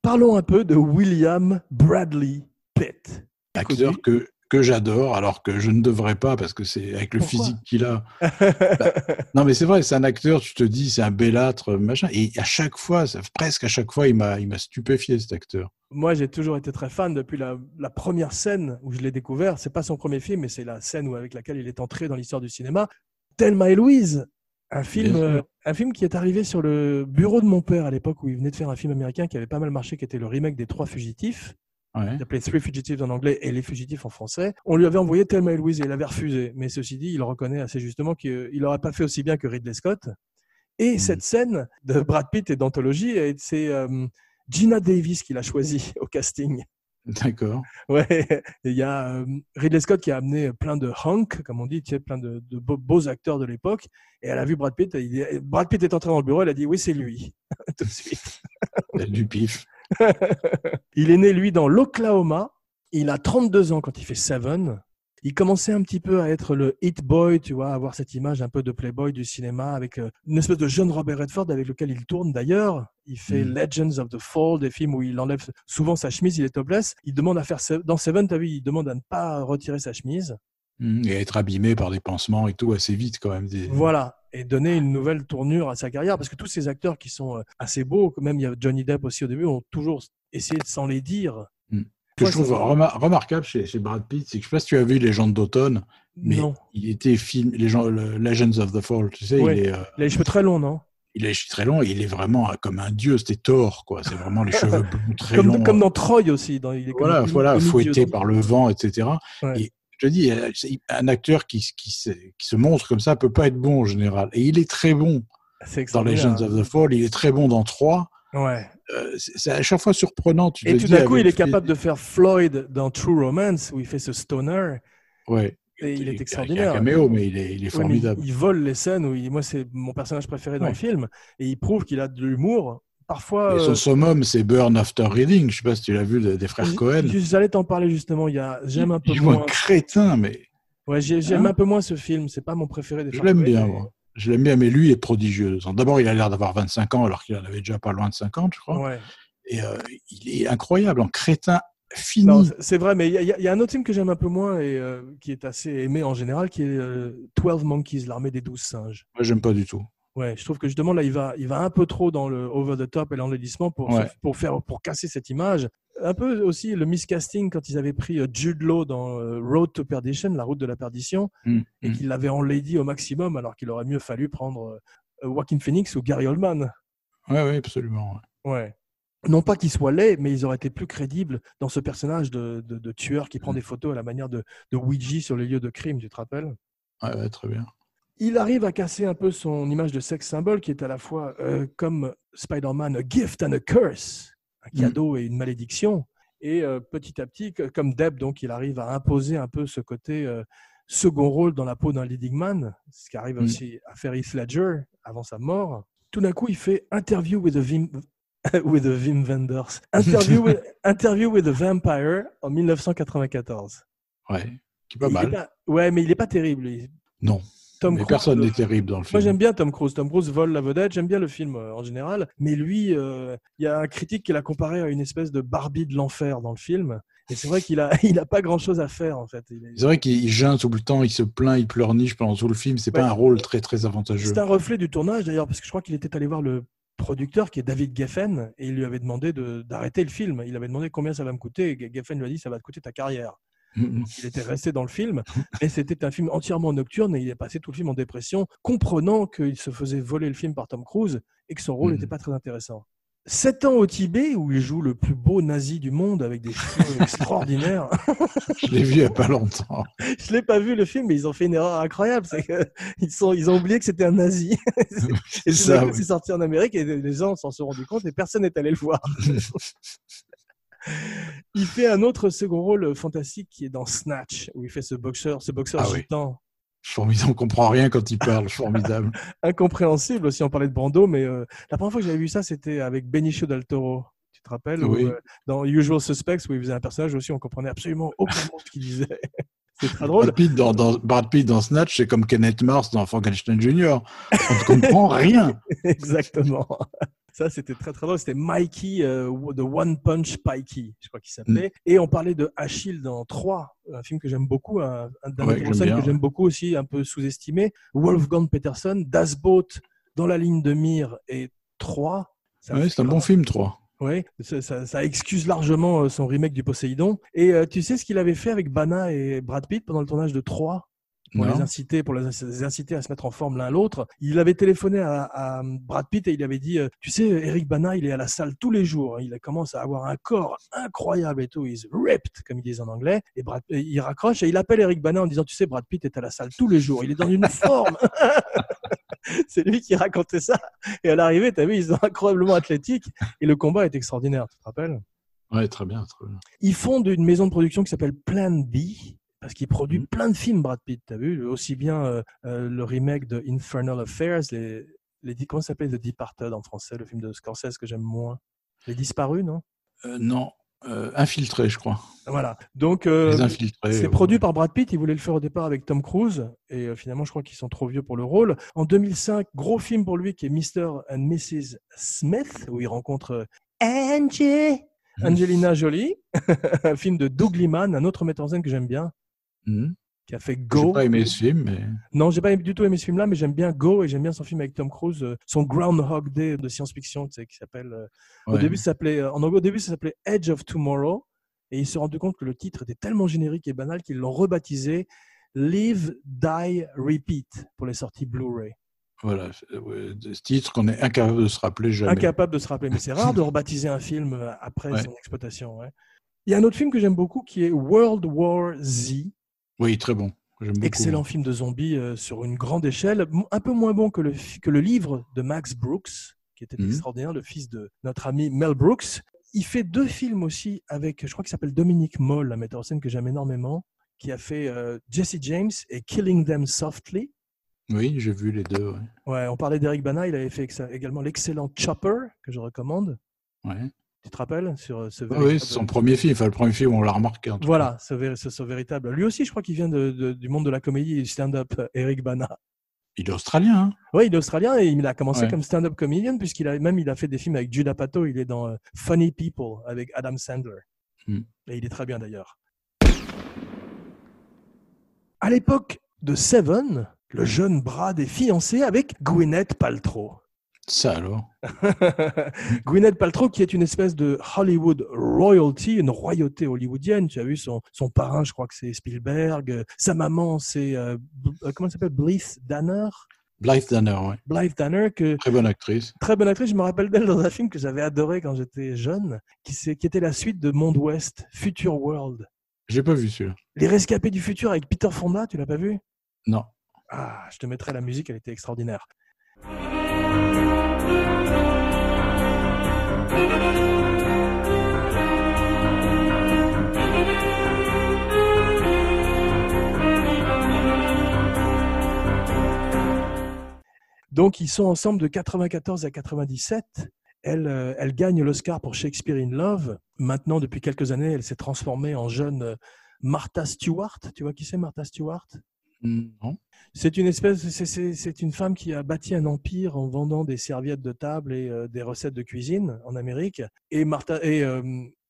Parlons un peu de William Bradley Pitt. Acteur Connu. que, que j'adore, alors que je ne devrais pas parce que c'est avec le Pourquoi physique qu'il a. Non, mais c'est vrai, c'est un acteur, tu te dis, c'est un bellâtre, machin. Et à chaque fois, ça- presque à chaque fois, il m'a il m'a stupéfié, cet acteur. Moi, j'ai toujours été très fan depuis la, la première scène où je l'ai découvert. C'est pas son premier film, mais c'est la scène où, avec laquelle il est entré dans l'histoire du cinéma. Thelma et Louise, un film, euh, un film qui est arrivé sur le bureau de mon père à l'époque où il venait de faire un film américain qui avait pas mal marché, qui était le remake des Trois Fugitifs. Ouais. Il s'appelait Three Fugitives en anglais et Les Fugitifs en français. On lui avait envoyé Thelma et Louise et il avait refusé. Mais ceci dit, il reconnaît assez justement qu'il n'aurait pas fait aussi bien que Ridley Scott. Et Mhm. cette scène de Brad Pitt et d'anthologie, c'est euh, Gina Davis qui l'a choisi au casting. D'accord. Ouais, il y a euh, Ridley Scott qui a amené plein de hunk, comme on dit, sais, plein de, de beaux, beaux acteurs de l'époque. Et elle a vu Brad Pitt. et il est- Brad Pitt est entré dans le bureau. Elle a dit oui, c'est lui, tout de suite. Du pif. il est né, lui, dans l'Oklahoma. Il a 32 ans quand il fait Seven. Il commençait un petit peu à être le hit boy, tu vois, à avoir cette image un peu de playboy du cinéma avec euh, une espèce de jeune Robert Redford avec lequel il tourne d'ailleurs. Il fait Mm. Legends of the Fall, des films où il enlève souvent sa chemise, il est topless. Il demande à faire dans Seven, t'as vu, il demande à ne pas retirer sa chemise. Mm, Et être abîmé par des pansements et tout assez vite, quand même. Des... Voilà. Et donner une nouvelle tournure à sa carrière parce que tous ces acteurs qui sont euh, assez beaux, même il y a Johnny Depp aussi au début, ont toujours essayé de s'en les dire. Ce que je trouve remar- remarquable chez, chez Brad Pitt, c'est que je sais pas si tu as vu Légende d'automne, mais Non. il était film, les gens, le Legends of the Fall, tu sais, Ouais. il, est, euh, Il a les cheveux très longs, non? il a les cheveux très longs et il est vraiment comme un dieu, c'était Thor, quoi. C'est vraiment les cheveux blonds très comme, longs. comme dans Troy aussi. Dans, il est voilà, voilà, fouetté par le vent, etc. Ouais. Et te dis, euh, un acteur qui, qui, se, qui se montre comme ça peut pas être bon en général. Et il est très bon dans. Legends of the Fall, il est très bon dans 3. Ouais. Euh, c'est à chaque fois surprenant. Tu Et tout d'un coup, il est les- capable de faire Floyd dans True Romance, où il fait ce stoner. Ouais. Et il est extraordinaire. A un caméo, mais il est, il il, formidable. il vole les scènes où il- moi c'est mon personnage préféré dans Ouais. le film et il prouve qu'il a de l'humour. Parfois, Et euh, son summum, c'est Burn After Reading. Je sais pas si tu l'as vu de- des frères Cohen. J'allais t'en parler justement. Il y a, j'aime un peu il joue un moins. crétin, mais Ouais, j'ai- j'aime Hein un peu moins ce film. C'est pas mon préféré des je frères l'aime bien. mais- moi. Je l'aime bien, mais lui est prodigieux. D'abord, il a l'air d'avoir 25 ans, alors qu'il en avait déjà pas loin de 50, je crois. Ouais. Et euh, il est incroyable, en crétin fini. C'est- vrai, mais il y, a- il y a un autre film que j'aime un peu moins et euh, qui est assez aimé en général, qui est euh, 12 Monkeys, l'armée des 12 singes. Moi, j'aime pas du tout. Ouais, je trouve que justement là, il va, il va un peu trop dans le over the top et l'enlaidissement pour, se- Ouais. pour faire, pour casser cette image. Un peu aussi le miscasting quand ils avaient pris euh, Jude Law dans euh, Road to Perdition, la route de la perdition, Mm, et mm. qu'ils l'avaient enlaidi au maximum, alors qu'il aurait mieux fallu prendre euh, Joaquin Phoenix ou Gary Oldman. Ouais, ouais, absolument. ouais. Ouais. Non pas qu'ils soient laids, mais ils auraient été plus crédibles dans ce personnage de, de- de tueur qui prend Mm. des photos à la manière de, de Ouija sur les lieux de crime, tu te rappelles? Ouais, ouais, très bien. Il arrive à casser un peu son image de sex symbole qui est à la fois euh, comme Spider-Man, a gift and a curse, un Mm. cadeau et une malédiction. Et euh, petit à petit, comme Deb, donc, il arrive à imposer un peu ce côté euh, second rôle dans la peau d'un leading man, ce qui arrive Mm. aussi à faire Heath Ledger avant sa mort. Tout d'un coup, il fait Interview with a Vim, with a Vim Wenders. Interview with, Interview with a Vampire en 1994. Ouais, qui est pas est mal. pas- ouais, mais il n'est pas terrible. Non, Tom mais Cruise, personne n'est terrible dans le moi, film. j'aime bien Tom Cruise. Tom Cruise vole la vedette. J'aime bien le film euh, en général. Mais lui, euh, il y a un critique qui l'a comparé à une espèce de Barbie de l'enfer dans le film. Et c'est vrai qu'il a, il a pas grand chose à faire, en fait. Est- C'est vrai qu'il geint tout le temps, il se plaint, il pleurniche pendant tout le film. C'est Ouais. pas un rôle très très avantageux. C'est un reflet du tournage, d'ailleurs, parce que je crois qu'il était allé voir le producteur qui est David Geffen et il lui avait demandé de- d'arrêter le film. Il avait demandé combien ça va me coûter et Geffen lui a dit ça va te coûter ta carrière. Mhm. Il était resté dans le film, mais c'était un film entièrement nocturne et il est passé tout le film en dépression, comprenant qu'il se faisait voler le film par Tom Cruise et que son rôle Mhm. n'était pas très intéressant. Sept ans au Tibet, où il joue le plus beau nazi du monde avec des cheveux extraordinaires. Je l'ai vu il n'y a pas longtemps. Je l'ai pas vu le film, mais ils ont fait une erreur incroyable. C'est ils, sont, ils ont oublié que c'était un nazi. Oui. c'est sorti en Amérique et les gens s'en sont rendus compte et personne n'est allé le voir. il fait un autre second rôle fantastique qui est dans Snatch, où il fait ce boxeur, ce boxeur Ah oui. gitan. Formidable, on comprend rien quand il parle. Formidable. Incompréhensible aussi, on parlait de Brando, mais euh, la première fois que j'avais vu ça, c'était avec Benicio del Toro. Tu te rappelles Oui. Où, euh, Dans Usual Suspects, où il faisait un personnage aussi, on comprenait absolument aucun mot de ce qu'il disait. C'est très drôle. Brad Pitt dans, dans, Brad Pitt dans Snatch, c'est comme Kenneth Mars dans Frankenstein Jr. On ne comprend rien. Exactement. Ça, c'était très très drôle. C'était Mikey, euh, The One Punch Pikey, je crois qu'il s'appelait. Mm. Et on parlait de Achille dans 3, un film que j'aime beaucoup, un, un Ouais, bien, que j'aime beaucoup aussi, un peu sous-estimé. Wolfgang Peterson, Das Boot, dans la ligne de mire et 3. Ça Ouais, fait c'est un bon film, 3. Oui, ça, ça- ça excuse largement euh, son remake du Poséidon. Et euh, tu sais ce qu'il avait fait avec Bana et Brad Pitt pendant le tournage de 3 pour les inciter, pour les inciter à se mettre en forme l'un l'autre. Il avait téléphoné à, à Brad Pitt et il avait dit, euh, tu sais, Eric Bana, il est à la salle tous les jours. Il commence à avoir un corps incroyable et tout. He's ripped, comme ils disent en anglais. Et Brad, et il raccroche et il appelle Eric Bana en disant, tu sais, Brad Pitt est à la salle tous les jours. Il est dans une forme. C'est lui qui racontait ça. Et à l'arrivée, tu as vu, ils sont incroyablement athlétiques. Et le combat est extraordinaire, tu te rappelles? Ouais, très bien, très bien. ils fondent une maison de production qui s'appelle Plan B parce qu'il produit Mhm. plein de films Brad Pitt, t'as vu? Aussi bien euh, euh, le remake de Infernal Affairs, les, les comment ça s'appelle The Departed en français, le film de Scorsese que j'aime moins, Les Disparus, non? Euh, non, euh, Infiltré, je crois. Voilà. Donc euh, c'est euh, produit par Brad Pitt. Il voulait le faire au départ avec Tom Cruise. Et finalement, je crois qu'ils sont trop vieux pour le rôle. En 2005, gros film pour lui qui est Mr. and Mrs. Smith, où il rencontre Angie, Angelina Jolie. un film de Doug Liman, un autre metteur en scène que j'aime bien, mhm. qui a fait J'ai Go. pas aimé ce film, mais Non, j'ai pas du tout aimé ce film-là, mais j'aime bien Go et j'aime bien son film avec Tom Cruise, euh, son Groundhog Day de science-fiction, tu sais, qui s'appelle. euh, Au début, ça s'appelait, euh, en anglais, au début, ça s'appelait Edge of Tomorrow. Et ils se sont rendus compte que le titre était tellement générique et banal qu'ils l'ont rebaptisé Live, Die, Repeat pour les sorties Blu-ray. voilà, ce titre qu'on est incapable de se rappeler jamais. Incapable de se rappeler. Mais c'est rare de rebaptiser un film après Ouais. son exploitation. ouais. Il y a un autre film que j'aime beaucoup qui est World War Z. Oui, très bon. Beaucoup. Excellent film de zombies euh, sur une grande échelle, un peu moins bon que le, que le livre de Max Brooks, qui était Mhm. extraordinaire, le fils de notre ami Mel Brooks. Il fait deux films aussi avec, je crois qu'il s'appelle Dominique Moll, un metteur en scène que j'aime énormément, qui a fait euh, Jesse James et Killing Them Softly. Oui, j'ai vu les deux. Ouais. Ouais, on parlait d'Eric Bana, il avait fait également l'excellent Chopper, que je recommande. Ouais. Tu te rappelles sur euh, ce Ah oui, c'est son premier film. Enfin, le premier film, on l'a remarqué. en tout Voilà, ce, vé- ce- ce véritable. Lui aussi, je crois qu'il vient de- de- du monde de la comédie et du stand-up, euh, Eric Bana. cas. Il est australien. Hein Oui, il est australien et il a commencé Ouais. comme stand-up comedian puisqu'il a même il a fait des films avec Judah Pato. Il est dans euh, Funny People avec Adam Sandler. Hmm. Et il est très bien d'ailleurs. À l'époque de Seven, le jeune Brad est fiancé avec Gwyneth Paltrow. Ça alors? Gwyneth Paltrow, qui est une espèce de Hollywood royalty, une royauté hollywoodienne. Tu as vu son, son parrain, je crois que c'est Spielberg. Sa maman, c'est euh, euh, comment elle s'appelle? Blythe Danner? Blythe Danner, ouais. Blythe Danner, que Très bonne actrice. très bonne actrice. Je me rappelle d'elle dans un film que j'avais adoré quand j'étais jeune, qui, qui était la suite de Monde Ouest, Future World. J'ai pas vu celui-là. Les rescapés du futur avec Peter Fonda, tu l'as pas vu? Non. Ah, je te mettrai la musique, elle était extraordinaire. Donc, ils sont ensemble de 94 à 97. Elle, euh, elle gagne l'Oscar pour Shakespeare in Love. Maintenant, depuis quelques années, elle s'est transformée en jeune euh, Martha Stewart. Tu vois qui c'est Martha Stewart? Non. C'est une espèce, c'est- une femme qui a bâti un empire en vendant des serviettes de table et euh, des recettes de cuisine en Amérique. Et Martha et euh,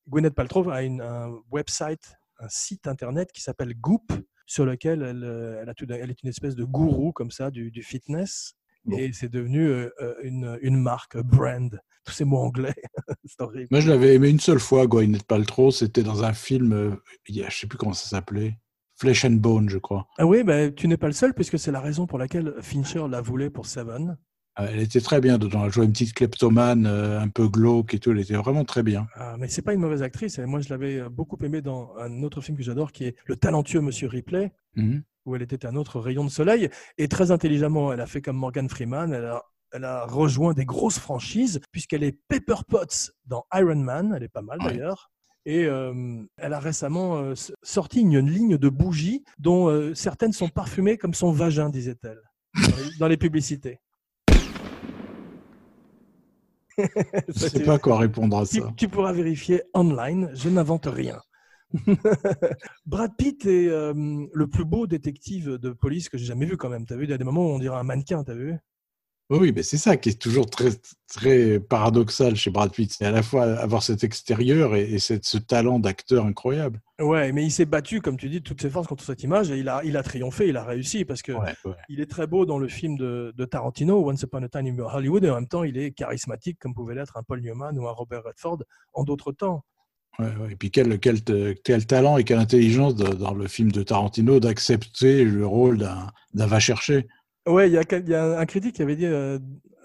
Gwyneth Paltrow a une, un website, un site internet qui s'appelle Goop, sur lequel elle, euh, elle, a tout d'un- elle est une espèce de gourou comme ça du, du fitness. Bon. Et c'est devenu euh, une, une marque, brand. Tous ces mots anglais. c'est horrible. Moi, je l'avais aimé une seule fois, Gwyneth Paltrow. C'était dans un film, je sais plus comment ça s'appelait. Flesh and Bone, je crois. Ah oui, bah, tu n'es pas le seul, puisque c'est la raison pour laquelle Fincher la voulait pour Seven. Euh, Elle était très bien dedans. Elle jouait une petite kleptomane, euh, un peu glauque et tout. Elle était vraiment très bien. Ah, mais c'est pas une mauvaise actrice. Et moi, je l'avais euh, beaucoup aimée dans un autre film que j'adore, qui est Le talentueux Monsieur Ripley, Mhm. où elle était un autre rayon de soleil. Et très intelligemment, elle a fait comme Morgan Freeman. Elle a, elle a rejoint des grosses franchises, puisqu'elle est Pepper Potts dans Iron Man. Elle est pas mal Ouais. d'ailleurs. Et euh, elle a récemment euh, sorti une, une ligne de bougies dont euh, certaines sont parfumées comme son vagin, disait-elle, dans les, dans les publicités. Je Ça, sais tu- pas quoi répondre à tu, ça. tu pourras vérifier online, je n'invente rien. Brad Pitt est le plus beau détective de police que j'ai jamais vu quand même. T'as vu, il y a des moments où on dirait un mannequin, t'as vu? Oui, mais c'est ça qui est toujours très, très paradoxal chez Brad Pitt. C'est à la fois avoir cet extérieur et, et cette- ce talent d'acteur incroyable. Ouais, mais il s'est battu, comme tu dis, de toutes ses forces contre cette image et il a, il a triomphé, il a réussi parce que Ouais, ouais. il est très beau dans le film de, de Tarantino, Once Upon a Time in Hollywood, et en même temps, il est charismatique comme pouvait l'être un Paul Newman ou un Robert Redford en d'autres temps. Ouais, ouais. Et puis quel, quel, quel talent et quelle intelligence de- dans le film de Tarantino d'accepter le rôle d'un d'un va chercher. Ouais, il y a, y un critique qui avait dit, euh,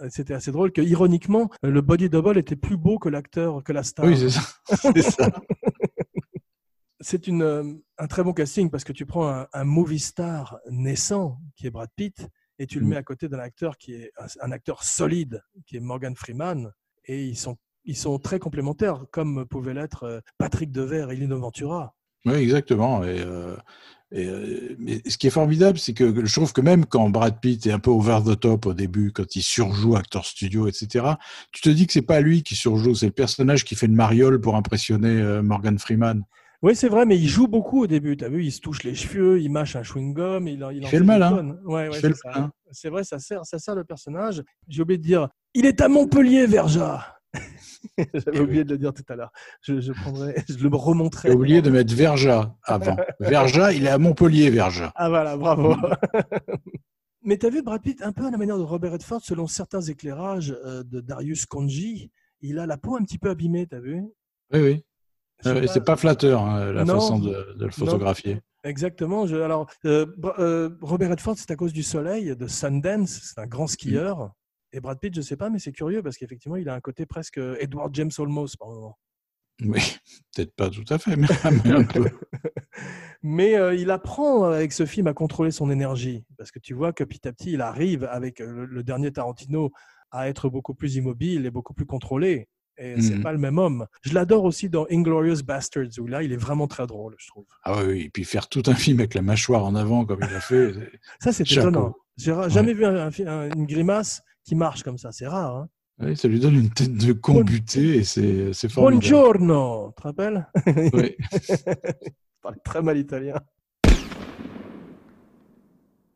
c'était assez drôle, que ironiquement, le body double était plus beau que l'acteur, que la star. Oui, c'est ça. C'est ça. c'est une, euh, un très bon casting parce que tu prends un, un movie star naissant qui est Brad Pitt et tu le Mm. mets à côté d'un acteur qui est un, un acteur solide qui est Morgan Freeman et ils sont ils sont très complémentaires comme pouvait l'être euh, Patrick Devers et Lino Ventura. Oui, exactement. Et, euh, et, euh, mais ce qui est formidable, c'est que je trouve que même quand Brad Pitt est un peu over the top au début, quand il surjoue acteur studio, etc., tu te dis que c'est pas lui qui surjoue, c'est le personnage qui fait une mariole pour impressionner euh, Morgan Freeman. Oui, c'est vrai, mais il joue beaucoup au début. Tu as vu, il se touche les cheveux, il mâche un chewing-gum, il, en- il, en fait le des malin. tonnes. Ouais, Il ouais, fait c'est le malin. C'est vrai, ça sert, ça sert le personnage. J'ai oublié de dire, il est à Montpellier, Verja. J'avais Eh oublié de le dire tout à l'heure. Je, je prendrai, je le remonterai. J'ai oublié de mettre Verja avant. Verja, il est à Montpellier, Verja. Ah voilà, bravo. Mais tu as vu Brad Pitt un peu à la manière de Robert Redford, selon certains éclairages euh, de Darius Konji, il a la peau un petit peu abîmée, tu as vu? Oui, oui. Euh, pas- C'est pas flatteur, hein, la Non. façon de, de le photographier. Exactement. Je- alors, euh, euh, Robert Redford, c'est à cause du soleil, de Sundance, c'est un grand skieur. Et Brad Pitt, je sais pas, mais c'est curieux parce qu'effectivement, il a un côté presque Edward James Olmos par moment. Oui, peut-être pas tout à fait, mais, un peu. Mais euh, il apprend euh, avec ce film à contrôler son énergie parce que tu vois que petit à petit, il arrive avec euh, le, le dernier Tarantino à être beaucoup plus immobile et beaucoup plus contrôlé. Et c'est Mhm. pas le même homme. Je l'adore aussi dans Inglorious Bastards où là, il est vraiment très drôle, je trouve. Ah oui, et puis faire tout un film avec la mâchoire en avant comme il a fait. c'est- Ça, c'est étonnant. J'ai jamais vu un- une grimace qui marche comme ça. C'est rare. Hein Oui, ça lui donne une tête de con buté et c'est c'est formidable. Buongiorno, tu te rappelles? Oui. Je parlais très mal italien.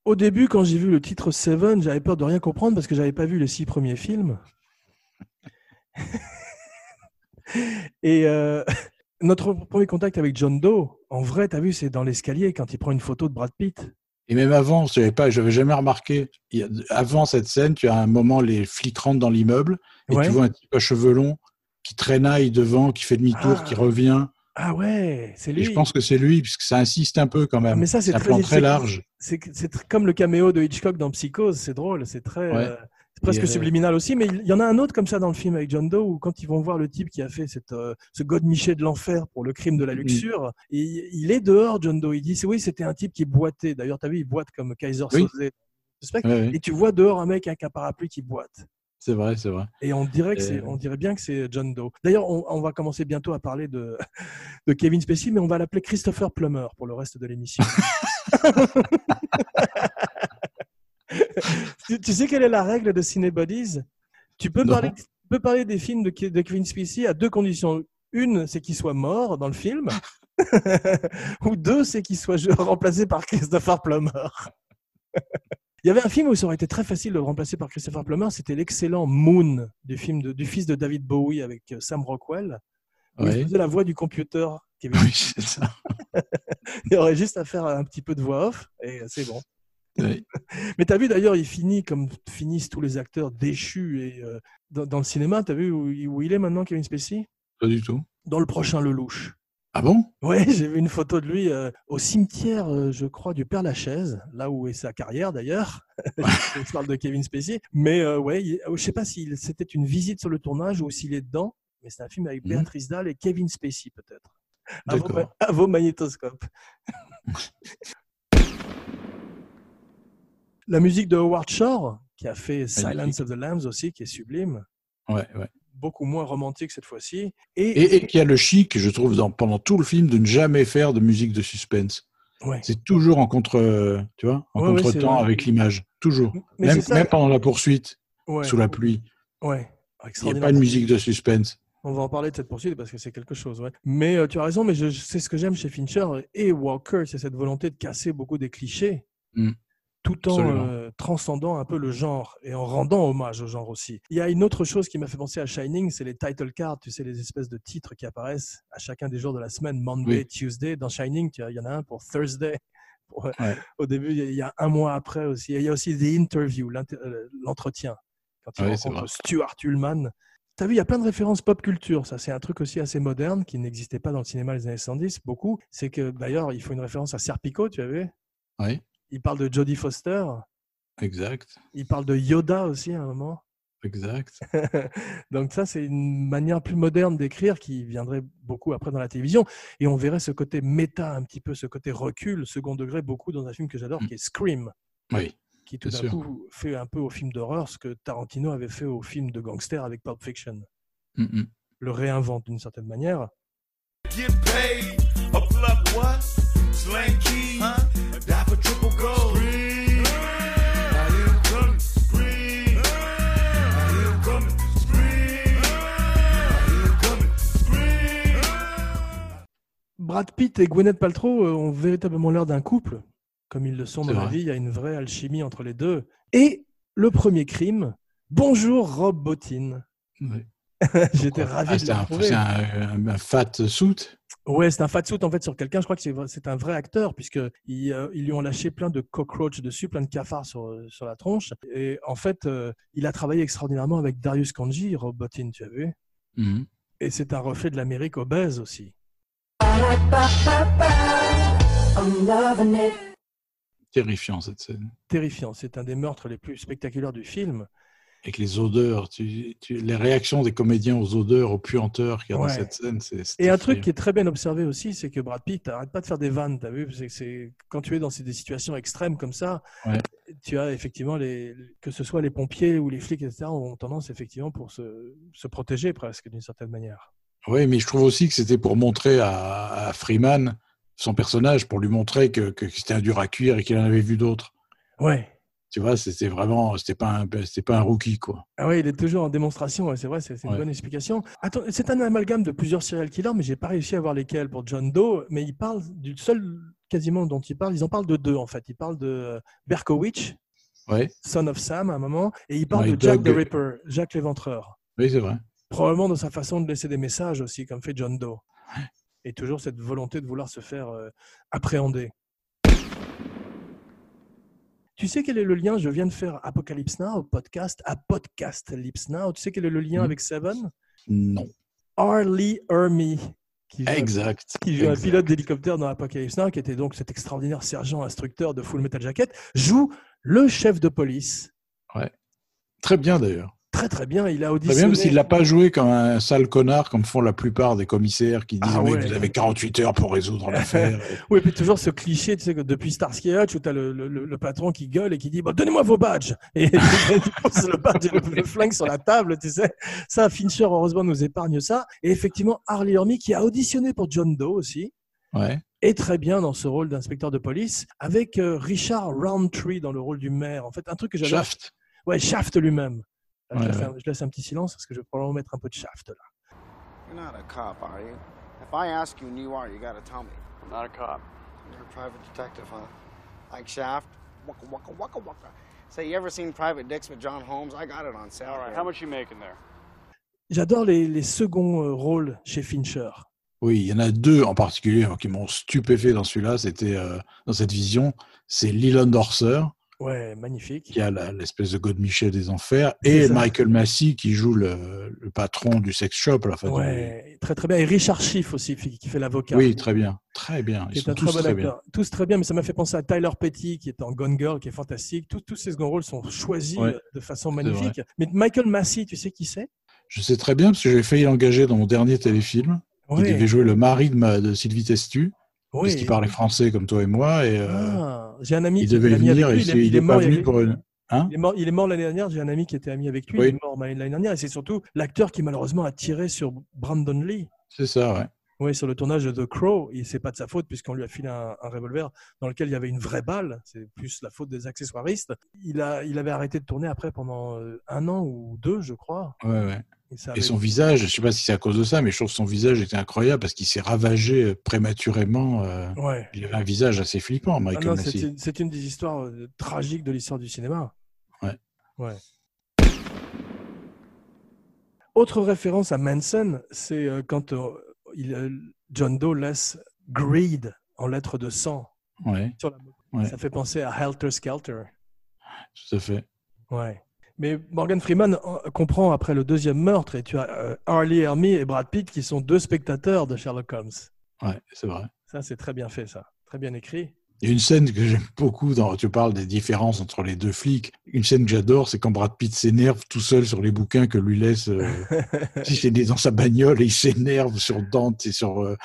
Au début, quand j'ai vu le titre Seven, j'avais peur de rien comprendre parce que j'avais pas vu les six premiers films. Et euh, notre premier contact avec John Doe, en vrai, tu as vu, c'est dans l'escalier quand il prend une photo de Brad Pitt. Et même avant, je n'avais j'avais jamais remarqué. avant cette scène, tu as un moment, les flics rentrent dans l'immeuble et Ouais. tu vois un type à cheveux longs qui traînaille devant, qui fait demi-tour, Ah. qui revient. Ah ouais, c'est Et lui. je pense que c'est lui, puisque ça insiste un peu quand même. Mais ça, c'est un très- plan très large. C'est comme le caméo de Hitchcock dans Psychose, c'est drôle, c'est très. Ouais. euh, presque euh, subliminal aussi, mais il y en a un autre comme ça dans le film avec John Doe où quand ils vont voir le type qui a fait cette, euh, ce de l'enfer pour le crime de la Mhm. luxure, et il est dehors, John Doe. Il dit c'est- oui, c'était un type qui boitait. D'ailleurs, tu as vu, il boite comme Kaiser Oui. Soze. Suspect. Et tu vois dehors un mec avec un parapluie qui boite. C'est vrai, c'est vrai. Et on dirait, que Et- c'est, on dirait bien que c'est John Doe. D'ailleurs, on, on va commencer bientôt à parler de, de Kevin Spacey, mais on va l'appeler Christopher Plummer pour le reste de l'émission. tu, tu sais quelle est la règle de Cinebodies? Tu peux, parler, tu peux parler des films de, de Kevin Spacey à deux conditions. Une, c'est qu'il soit mort dans le film. Ou deux, c'est qu'il soit remplacé par Christopher Plummer. Il y avait un film où ça aurait été très facile de le remplacer par Christopher Plummer, c'était l'excellent Moon du film de- du fils de David Bowie avec euh, Sam Rockwell. où Il faisait la voix du computer. Kevin. Oui, c'est ça. Il aurait juste à faire un petit peu de voix off et c'est bon. Oui. Mais t'as vu d'ailleurs, il finit comme finissent tous les acteurs déchus et euh, dans, dans le cinéma. T'as vu où, il- où il est maintenant, Kevin Spacey? Pas du tout. Dans le prochain Lelouch. Ah bon? Ouais, j'ai vu une photo de lui euh, au cimetière, euh, je crois, du Père Lachaise, là où est sa carrière d'ailleurs. je parle de Kevin Spacey. Mais ouais, il- je sais pas si c'était une visite sur le tournage ou s'il est dedans. Mais c'est un film avec Mhm. Béatrice Dalle et Kevin Spacey peut-être. À vos, D'accord. à vos magnétoscopes. La musique de Howard Shore, qui a fait Silence of the Lambs aussi, qui est sublime, Ouais, ouais. beaucoup moins romantique cette fois-ci. Et, Et, et qui a le chic, je trouve, dans, pendant tout le film, de ne jamais faire de musique de suspense. ouais. C'est toujours en contre, tu vois, en Ouais, ouais, c'est contretemps avec l'image. Toujours. Mais Même, ça. même pendant la poursuite, sous la pluie. Ouais. Il n'y a pas de musique de suspense. On va en parler de cette poursuite parce que c'est quelque chose. Ouais. Mais euh, tu as raison, mais je, je- c'est ce que j'aime chez Fincher et Walker, c'est cette volonté de casser beaucoup des clichés, Mm. Tout en euh, transcendant un peu le genre et en rendant hommage au genre aussi. Il y a une autre chose qui m'a fait penser à Shining, c'est les title cards, tu sais, les espèces de titres qui apparaissent à chacun des jours de la semaine, Monday, Oui. Tuesday. Dans Shining, il y en a un pour Thursday. Pour, euh, Ouais. Au début, il y a- un mois après aussi. Et il y a aussi The Interview, euh, l'entretien. Quand il c'est rencontre. Stuart Ullman. T'as vu, il y a plein de références pop culture. Ça, c'est un truc aussi assez moderne qui n'existait pas dans le cinéma des années 70, beaucoup. C'est que d'ailleurs, il faut une référence à Serpico, tu as vu? Oui, Il parle de Jodie Foster. exact. Il parle de Yoda aussi à un moment. Exact. Donc ça, c'est une manière plus moderne d'écrire qui viendrait beaucoup après dans la télévision. Et on verrait ce côté méta, un petit peu, ce côté recul, second degré, beaucoup dans un film que j'adore, Mm. qui est Scream, Oui, qui tout d'un coup fait un peu au film d'horreur ce que Tarantino avait fait au film de gangster avec Pulp Fiction. Le réinvente d'une certaine manière. Get paid, a plug what? Slang Brad Pitt et Gwyneth Paltrow euh, ont véritablement l'air d'un couple, comme ils le sont dans la vie. Il y a une vraie alchimie entre les deux. Et le premier crime. Bonjour Rob Bottin. Oui. J'étais ravi Ah, de le c'est un, un- un fat suit. Ouais, c'est un fatsuit en fait sur quelqu'un. Je crois que c'est un vrai acteur puisque ils, euh, ils lui ont lâché plein de cockroaches dessus, plein de cafards sur, euh, sur la tronche. Et en fait, euh, il a travaillé extraordinairement avec Darius Kanji, Rob Bottin, tu as vu. Mhm. Et c'est un reflet de l'Amérique obèse aussi. Terrifiant cette scène. Terrifiant. C'est un des meurtres les plus spectaculaires du film. Avec les odeurs, tu- tu- les réactions des comédiens aux odeurs, aux puanteurs qu'il y a Ouais. dans cette scène. c'est- Et un truc qui est très bien observé aussi, c'est que Brad Pitt n'arrête pas de faire des vannes, t'as vu c'est, quand tu es dans des situations extrêmes comme ça, Ouais. tu as effectivement les, que ce soit les pompiers ou les flics, etc., ont tendance effectivement pour se, se protéger presque d'une certaine manière. Oui, mais je trouve aussi que c'était pour montrer à, à Freeman son personnage, pour lui montrer que, que c'était un dur à cuire et qu'il en avait vu d'autres. Ouais. Tu vois, c'était vraiment, c'était pas un, c'était pas un rookie quoi. Ah ouais, il est toujours en démonstration, ouais, c'est vrai, c'est, une Ouais. bonne explication. Attends, c'est un amalgame de plusieurs serial killers, mais j'ai pas réussi à voir lesquels pour John Doe, mais il parle du seul quasiment dont il parle, ils en parlent de deux en fait. Il parle de Berkowitz, Ouais, Son of Sam à un moment, et il parle Ouais, de Jack the Ripper, Jack l'éventreur. oui, c'est vrai. Probablement dans sa façon de laisser des messages aussi, comme fait John Doe. Et toujours cette volonté de vouloir se faire euh, appréhender. Tu sais quel est le lien Je viens de faire Apocalypse Now, podcast, à Podcast Lips Now. Tu sais quel est le lien Mhm. avec Seven? Non. Harley Ermy, qui joue, un- Exact. qui joue un Exact. pilote d'hélicoptère dans Apocalypse Now, qui était donc cet extraordinaire sergent instructeur de Full Metal Jacket, joue le chef de police. Très bien d'ailleurs. Très très bien, il a Très auditionné. bien parce qu'il l'a pas joué comme un sale connard comme font la plupart des commissaires qui disent Ah ouais. vous avez 48 heures pour résoudre l'affaire. Oui, puis toujours ce cliché, tu sais, que depuis Starsky et Hutch, où tu as le, le- le patron qui gueule et qui dit Donnez-moi vos badges Et il pose le badge et le, flingue sur la table, tu sais. Ça, Fincher, heureusement, nous épargne ça. Et effectivement, Harley Ermy, qui a auditionné pour John Doe aussi, ouais. est très bien dans ce rôle d'inspecteur de police, avec euh, Richard Roundtree dans le rôle du maire. En fait, un truc que j'adore. Shaft. Ouais, Shaft lui-même. Là, je, Ouais, laisse ouais. un, je laisse un petit silence parce que je vais probablement mettre un peu de Shaft là. You're not a cop, are you? If I ask you and you are, you gotta tell me. I'm not a cop. You're a private detective, huh? Like Shaft? Waka waka waka waka. Say, you ever seen Private Dicks with John Holmes? I got it on sale. All right, how much you making there? J'adore les, les seconds euh, rôles chez Fincher. Oui, il y en a deux en particulier hein, qui m'ont stupéfait dans celui-là. C'était euh, dans cette vision. C'est Leland Orser Ouais, magnifique. qui a la- l'espèce de God Michel des enfers, et. Michael Massey qui joue le, le patron du sex shop. là, Ouais, très très bien. Et Richard Schiff aussi, qui fait l'avocat. Oui, très bien, très bien. Ils sont un très tous bon très bien. acteur. Tous très bien, mais ça m'a fait penser à Tyler Petty, qui est en Gone Girl, qui est fantastique. Tous, tous ces second rôles sont choisis Ouais, de façon magnifique. Mais Michael Massey, tu sais qui c'est? Je sais très bien parce que j'ai failli l'engager dans mon dernier téléfilm. Il Ouais. devait jouer le mari de, ma, de Sylvie Testu, parce Oui. qu'il parlait français comme toi et moi, et euh, Ah, J'ai un ami il qui devait était ami venir. avec et lui. il, pas venu pour une. Hein il est mort, il est mort l'année dernière. J'ai un ami qui était ami avec lui. Oui. Il est mort l'année dernière. Et c'est surtout l'acteur qui malheureusement a tiré sur Brandon Lee. C'est ça, ouais. Oui, sur le tournage de The Crow, et c'est pas de sa faute puisqu'on lui a filé un, un revolver dans lequel il y avait une vraie balle. C'est plus la faute des accessoiristes. Il a, il avait arrêté de tourner après pendant euh, un an ou deux, je crois. ouais, ouais. Et, son visage, je sais pas si c'est à cause de ça, mais je trouve que son visage était incroyable parce qu'il s'est ravagé euh, prématurément. euh, Ouais. Il avait un visage assez flippant, Ah Michael c'est une, des histoires tragiques de l'histoire du cinéma. Ouais. Ouais. Autre référence à Manson, c'est quand il, euh, John Doe laisse Greed en lettres de sang Ouais, sur la moto. Ouais. Ça fait penser à Helter Skelter. tout à fait. Ouais. Mais Morgan Freeman comprend après le deuxième meurtre, et tu as euh, Harley Hermy et Brad Pitt qui sont deux spectateurs de Sherlock Holmes. Ouais, c'est vrai. Ça, c'est très bien fait, ça. Très bien écrit. Il y a une scène que j'aime beaucoup dans, tu parles des différences entre les deux flics. Une scène que j'adore, c'est quand Brad Pitt s'énerve tout seul sur les bouquins que lui laisse, euh, si c'est dans sa bagnole et il s'énerve sur Dante et sur, euh,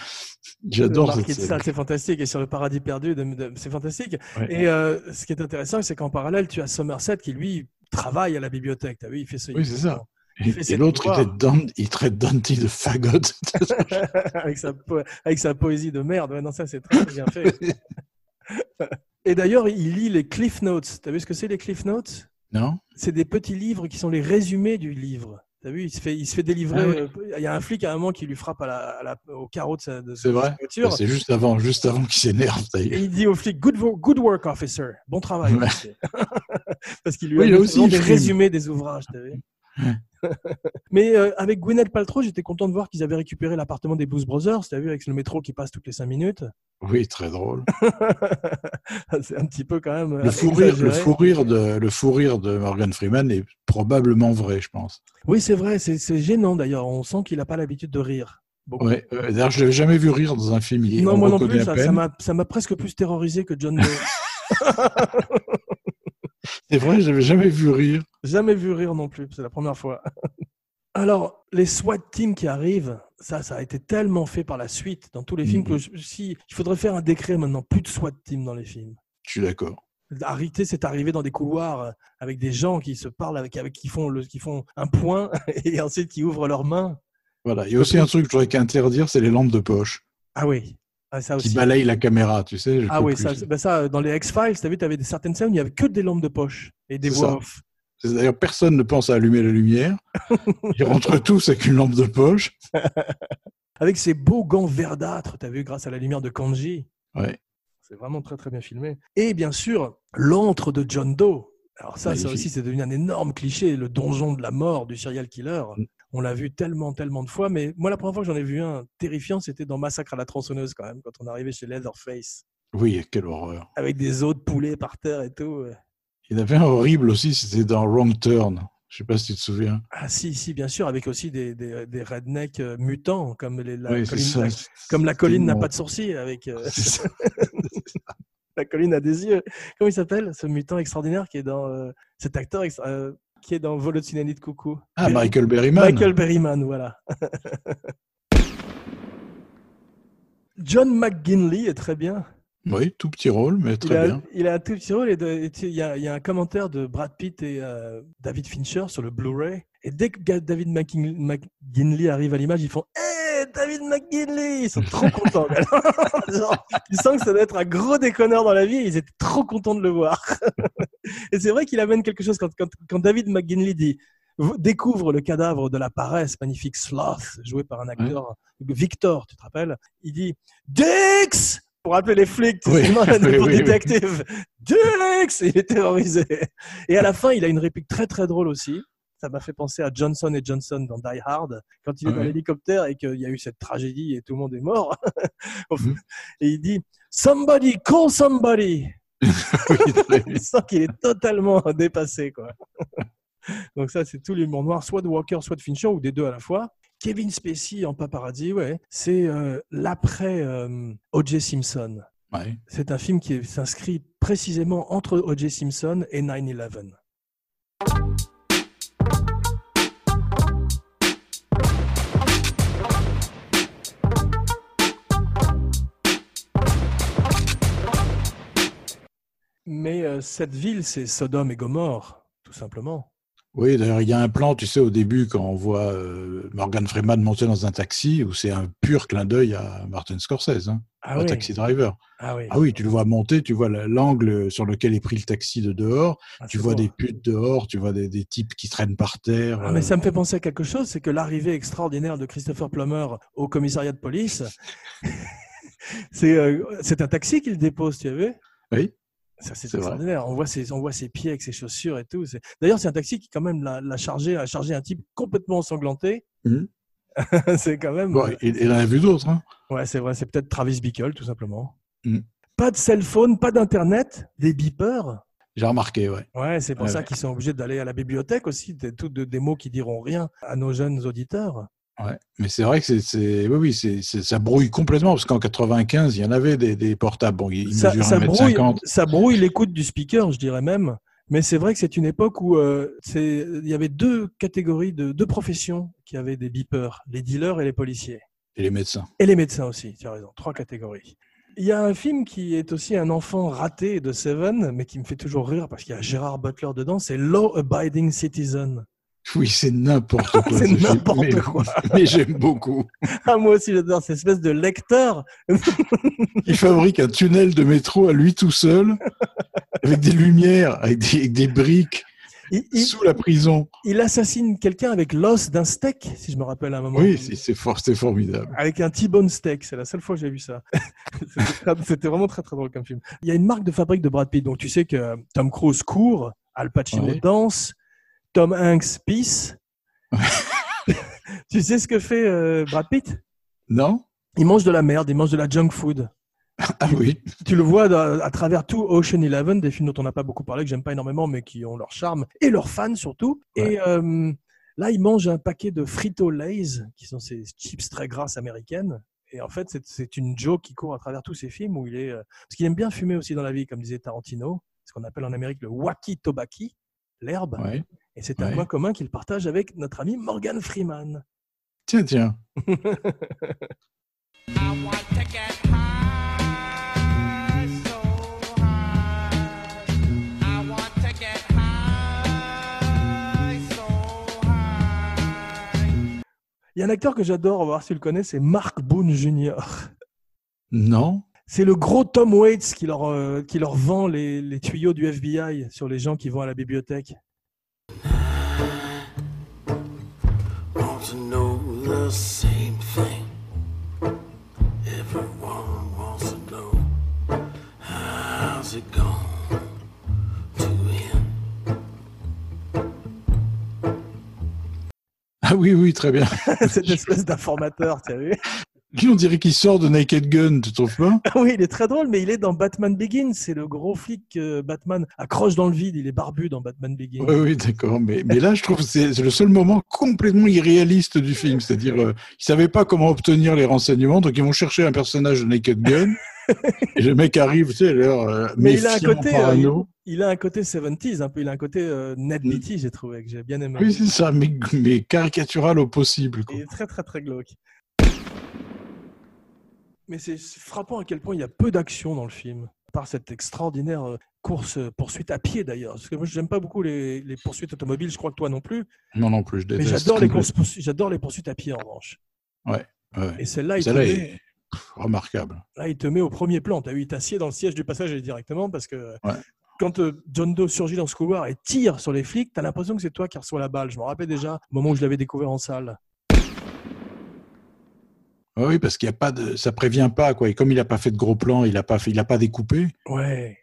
j'adore cette scène. C'est fantastique. Et sur le paradis perdu, c'est fantastique. Ouais. Et euh, ce qui est intéressant, c'est qu'en parallèle, tu as Somerset qui, lui, travaille à la bibliothèque. T'as vu, il fait ce- Oui, c'est ça. Il Et, l'autre, il traite Dante, il traite Dante de fagot. avec, sa po- avec sa poésie de merde. Ouais, non, ça, c'est très bien fait. Et d'ailleurs, il lit les Cliff Notes. T'as vu ce que c'est, les Cliff Notes? Non? C'est des petits livres qui sont les résumés du livre. T'as vu, il se fait, il se fait délivrer. Ah oui. euh, Il y a un flic à un moment qui lui frappe à la, à la- au carreau de sa, de sa C'est vrai? voiture. C'est juste avant, juste avant qu'il s'énerve, d'ailleurs. il dit au flic good, wo- good work, officer. Bon travail. Ouais. Parce qu'il lui Oui, a aussi, des résumés des ouvrages. vu Mais euh, avec Gwyneth Paltrow, j'étais content de voir qu'ils avaient récupéré l'appartement des Blues Brothers. Tu as vu avec le métro qui passe toutes les cinq minutes. Oui, très drôle. C'est un petit peu quand même. euh, Le fou rire, le fou rire de, le fou rire de Morgan Freeman est probablement vrai, je pense. Oui, c'est vrai. C'est gênant d'ailleurs. On sent qu'il n'a pas l'habitude de rire. Ouais, ouais. D'ailleurs, je l'avais jamais vu rire dans un film. Il, non, on moi non plus. ça m'a presque plus terrorisé que John Doe. C'est vrai, j'avais jamais vu rire. Jamais vu rire non plus, c'est la première fois. Alors, les SWAT teams qui arrivent, ça, ça a été tellement fait par la suite dans tous les films Mhm. que je- si, il faudrait faire un décret maintenant, plus de SWAT teams dans les films. Je suis d'accord. Arrêter, c'est arrivé dans des couloirs euh, avec des gens qui se parlent, avec, avec qui, font le, qui font un point et ensuite qui ouvrent leurs mains. Voilà. Il y a aussi un truc que je voudrais qu'interdire, c'est les lampes de poche Ah oui, ah, ça qui balayent la caméra, tu sais. je Ah oui, ça, ben ça, dans les X-Files, tu vu, tu avais certaines scènes où il n'y avait que des lampes de poche et des voix ça. off. D'ailleurs, personne ne pense à allumer la lumière. Ils rentrent tous avec une lampe de poche. Avec ces beaux gants verdâtres, tu as vu, grâce à la lumière de Kanji. Ouais. C'est vraiment très très bien filmé. Et bien sûr, l'antre de John Doe. Alors ça, ça Magnifique. aussi, c'est devenu un énorme cliché, le donjon de la mort du serial killer. On l'a vu tellement, tellement de fois. Mais moi, la première fois que j'en ai vu un terrifiant, c'était dans Massacre à la tronçonneuse quand même, quand on arrivait chez Leatherface. Oui, quelle horreur. Avec des os de poulet par terre et tout. Il y en avait un horrible aussi, c'était dans Wrong Turn. Je sais pas si tu te souviens. Ah si, si, bien sûr, avec aussi des, des, des rednecks euh, mutants, comme, les, la Oui, colline, comme la colline n'a pas de sourcils. Avec, euh, ça. la colline a des yeux. Comment il s'appelle, ce mutant extraordinaire qui est dans... euh, cet acteur euh, qui est dans Vol au Tsunami de Coucou. Ah, Michael Berryman. Michael Berryman, voilà. John McGinley est très bien. Oui, tout petit rôle, mais Il très a, bien. il a un tout petit rôle et de- et tu- il y, a, il y a un commentaire de Brad Pitt et euh, David Fincher sur le Blu-ray. Et dès que David McGinley arrive à l'image, ils font Hey, David McGinley Ils sont trop contents. Genre, tu sens que ça doit être un gros déconneur dans la vie. et Ils étaient trop contents de le voir. et c'est vrai qu'il amène quelque chose quand, quand, quand David McGinley dit découvre le cadavre de la paresse, magnifique Sloth, joué par un acteur, Victor, tu te rappelles? Il dit Dix pour appeler les flics, Oui, oui, pour oui, détective. Dix Il est terrorisé. Et à la fin, il a une réplique très très drôle aussi. Ça m'a fait penser à Johnson et Johnson dans Die Hard, quand il est dans l'hélicoptère et qu'il y a eu cette tragédie et tout le monde est mort. Mhm. Et il dit Somebody, call somebody. Tu sens qu'il est totalement dépassé, quoi. Donc ça, c'est tout l'humour noir, soit de Walker, soit de Fincher, ou des deux à la fois. Kevin Spacey en paparazzi, ouais, c'est euh, l'après euh, O.J. Simpson. Ouais. C'est un film qui s'inscrit précisément entre O.J. Simpson et 9-11. Euh, cette ville, c'est Sodome et Gomorre, tout simplement. Oui, d'ailleurs, il y a un plan, tu sais, au début, quand on voit euh, Morgan Freeman monter dans un taxi, où c'est un pur clin d'œil à Martin Scorsese, hein, Ah à oui. Taxi Driver. Ah oui. Ah oui, tu le vois monter, tu vois la- l'angle sur lequel est pris le taxi de dehors, Ah, tu vois des putes dehors, tu vois des, des types qui traînent par terre. Ah, mais euh, ça me fait penser à quelque chose, c'est que l'arrivée extraordinaire de Christopher Plummer au commissariat de police, c'est euh, c'est un taxi qu'il dépose, tu as vu? Oui. Ça, c'est vrai. extraordinaire. On voit, ses, on voit ses pieds avec ses chaussures et tout. D'ailleurs, c'est un taxi qui, quand même, l'a chargé, a chargé un type complètement ensanglanté. Mhm. c'est quand même. Bon, il, il en a vu d'autres. Hein. Ouais, c'est vrai. C'est peut-être Travis Bickle, tout simplement. Mhm. Pas de cell phone, pas d'internet, des beepers. J'ai remarqué, ouais. Ouais, c'est pour Ouais, ça ouais. qu'ils sont obligés d'aller à la bibliothèque aussi, des, tout de- des mots qui diront rien à nos jeunes auditeurs. Ouais. Mais c'est vrai que c'est, oui, oui, c'est, ça brouille complètement, parce qu'en 95, il y en avait des, des portables. Bon, ils, ça, mesurent ça 1m50. brouille, ça brouille l'écoute du speaker, je dirais même. Mais c'est vrai que c'est une époque où euh, il y avait deux catégories, de, deux professions qui avaient des beepers, les dealers et les policiers. Et les médecins. Et les médecins aussi, tu as raison, trois catégories. Il y a un film qui est aussi un enfant raté de Seven, mais qui me fait toujours rire parce qu'il y a Gérard Butler dedans, c'est Law Abiding Citizen. Oui, c'est n'importe quoi. C'est ce n'importe quoi. Mais j'aime beaucoup. Ah, moi aussi j'adore cette espèce de lecteur. Il fabrique un tunnel de métro à lui tout seul, avec des lumières, avec des, avec des briques, Il, il- sous la prison. il assassine quelqu'un avec l'os d'un steak, si je me rappelle à un moment. Oui, c'est, for- formidable. Avec un T-bone steak, c'est la seule fois que j'ai vu ça. C'était vraiment très très drôle comme film. Il y a une marque de fabrique de Brad Pitt, donc tu sais que Tom Cruise court, Al Pacino danse, Tom Hanks pisse. tu sais ce que fait euh, Brad Pitt? Non Il mange de la merde, il mange de la junk food. Ah oui. Tu le vois à travers tout Ocean Eleven, des films dont on n'a pas beaucoup parlé, que j'aime pas énormément, mais qui ont leur charme et leurs fans surtout. Et euh, là, il mange un paquet de Frito-Lays, qui sont ces chips très grasses américaines. Et en fait, c'est- une joke qui court à travers tous ces films où il est. euh, parce qu'il aime bien fumer aussi dans la vie, comme disait Tarantino, ce qu'on appelle en Amérique le waki tobacco, l'herbe. Ouais. Et c'est un Ouais. point commun qu'il partage avec notre ami Morgan Freeman. Tiens, tiens. Il y a un acteur que j'adore, on va voir si tu le connais, c'est Mark Boone Jr. Non C'est le gros Tom Waits qui leur, euh, qui leur vend les, les tuyaux du FBI sur les gens qui vont à la bibliothèque. The same thing. Everyone wants to know how's it going to end. Ah oui, oui, très bien. Cette espèce d'informateur, tu as vu? Lui, on dirait qu'il sort de Naked Gun, tu trouves pas? Ah Oui, il est très drôle, mais il est dans Batman Begins. C'est le gros flic que Batman accroche dans le vide. Il est barbu dans Batman Begins. Oui, oui, d'accord. Mais, mais là, je trouve que c'est le seul moment complètement irréaliste du film. C'est-à-dire, euh, ils savaient pas comment obtenir les renseignements, donc ils vont chercher un personnage de Naked Gun. et le mec arrive, tu sais, alors, euh, Mais il a un côté, euh, parano. Il a un côté 70s, un peu. Il a un côté euh, Ned Mm. J'ai trouvé, que j'ai bien aimé. Oui, c'est ça, mais, mais caricatural au possible. quoi. Il est très très très glauque. Mais c'est frappant à quel point il y a peu d'action dans le film. À part cette extraordinaire euh, course euh, poursuite à pied d'ailleurs. Parce que moi j'aime pas beaucoup les, les poursuites automobiles, je crois que toi non plus. Non, non plus, je Mais déteste. j'adore les, courses j'adore les poursuites à pied en revanche. Ouais. Et celle-là, il, te Celle-là met- est remarquable. là, il te met au premier plan. Tu as vu, il t'assied dans le siège du passager directement parce que Ouais. quand euh, John Doe surgit dans ce couloir et tire sur les flics, tu as l'impression que c'est toi qui reçois la balle. Je me rappelle déjà au moment où je l'avais découvert en salle. Oui, parce qu'il y a pas de, ça prévient pas quoi. Et comme il a pas fait de gros plans, il a pas fait, il a pas découpé. Ouais.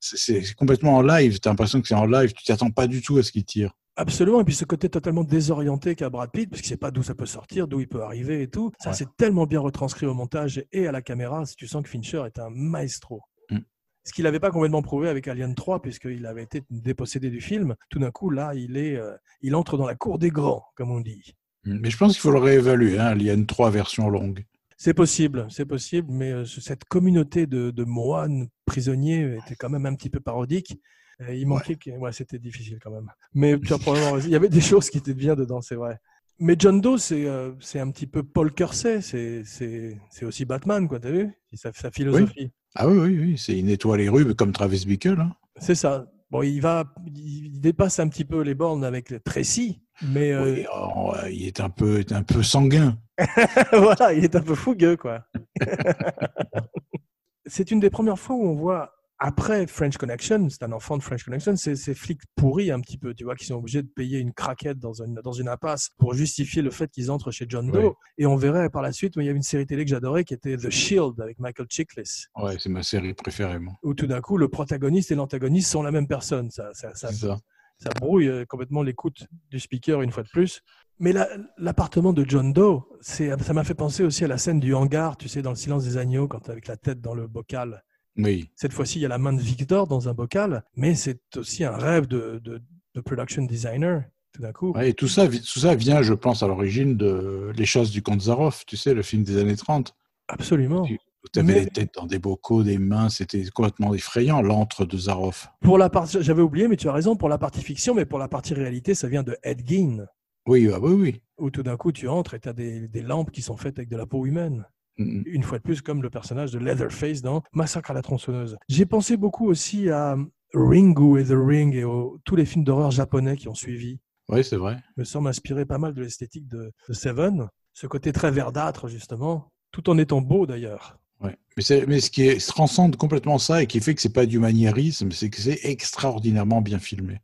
C'est- complètement en live. T'as l'impression que c'est en live. Tu t'attends pas du tout à ce qu'il tire. Absolument, et puis ce côté totalement désorienté qu'a Brad Pitt, parce qu'il ne sait pas d'où ça peut sortir, d'où il peut arriver et tout. Ça, Ouais. c'est tellement bien retranscrit au montage et à la caméra, si tu sens que Fincher est un maestro. Mm. Ce qu'il n'avait pas complètement prouvé avec Alien 3, puisqu'il avait été dépossédé du film. Tout d'un coup, là, il, est, euh, il entre dans la cour des grands, comme on dit. Mais je pense qu'il faut le réévaluer, hein, Alien 3 version longue. C'est possible, c'est possible, mais euh, cette communauté de, de moines prisonniers était quand même un petit peu parodique. Euh, il manquait que. Ouais, c'était difficile quand même. Mais tu as probablement raison. Il y avait des choses qui étaient bien dedans, c'est vrai. Mais John Doe, c'est euh, un petit peu Paul Kersey. C'est aussi Batman, quoi, t'as vu? Sa, sa philosophie. Ah oui, oui, oui, c'est une étoile et rue, comme Travis Bickle. Hein. C'est ça. Bon, il va, il dépasse un petit peu les bornes avec Tracy, mais euh, Oui, oh, il est un peu, est un peu sanguin. voilà, il est un peu fougueux, quoi. c'est une des premières fois où on voit, après French Connection, c'est un enfant de French Connection, c'est ces flics pourris un petit peu, tu vois, qui sont obligés de payer une craquette dans une, dans une impasse pour justifier le fait qu'ils entrent chez John Doe. Et on verrait par la suite, il y avait une série télé que j'adorais qui était The Shield avec Michael Chiklis, Ouais, c'est ma série préférée, moi. où tout d'un coup, le protagoniste et l'antagoniste sont la même personne. Ça, ça, ça, C'est ça. ça brouille euh, complètement l'écoute du speaker une fois de plus. Mais la- l'appartement de John Doe, ça m'a fait penser aussi à la scène du hangar, tu sais, dans le silence des agneaux, quand avec la tête dans le bocal. Oui, Cette fois-ci, il y a la main de Victor dans un bocal, mais c'est aussi un rêve de, de, de production designer, tout d'un coup. Ouais, et tout ça, tout ça vient, je pense, à l'origine de Les Chasses du comte Zaroff, tu sais, le film des années 30. Absolument. Tu avais Mais- les têtes dans des bocaux, des mains, c'était complètement effrayant, l'antre de Zaroff. Pour la partie, j'avais oublié, mais tu as raison, pour la partie fiction, mais pour la partie réalité, ça vient de Ed Gein, Oui, ah oui, oui. où tout d'un coup, tu entres et tu as des, des lampes qui sont faites avec de la peau humaine. Une fois de plus comme le personnage de Leatherface dans Massacre à la tronçonneuse. J'ai pensé beaucoup aussi à Ringu et The Ring et aux, tous les films d'horreur japonais qui ont suivi. Oui, c'est vrai. Me semble inspiré pas mal de l'esthétique de, de Seven, ce côté très verdâtre justement, tout en étant beau d'ailleurs. Ouais. Mais, ce qui est, transcende complètement ça et qui fait que c'est pas du maniérisme, c'est que c'est extraordinairement bien filmé.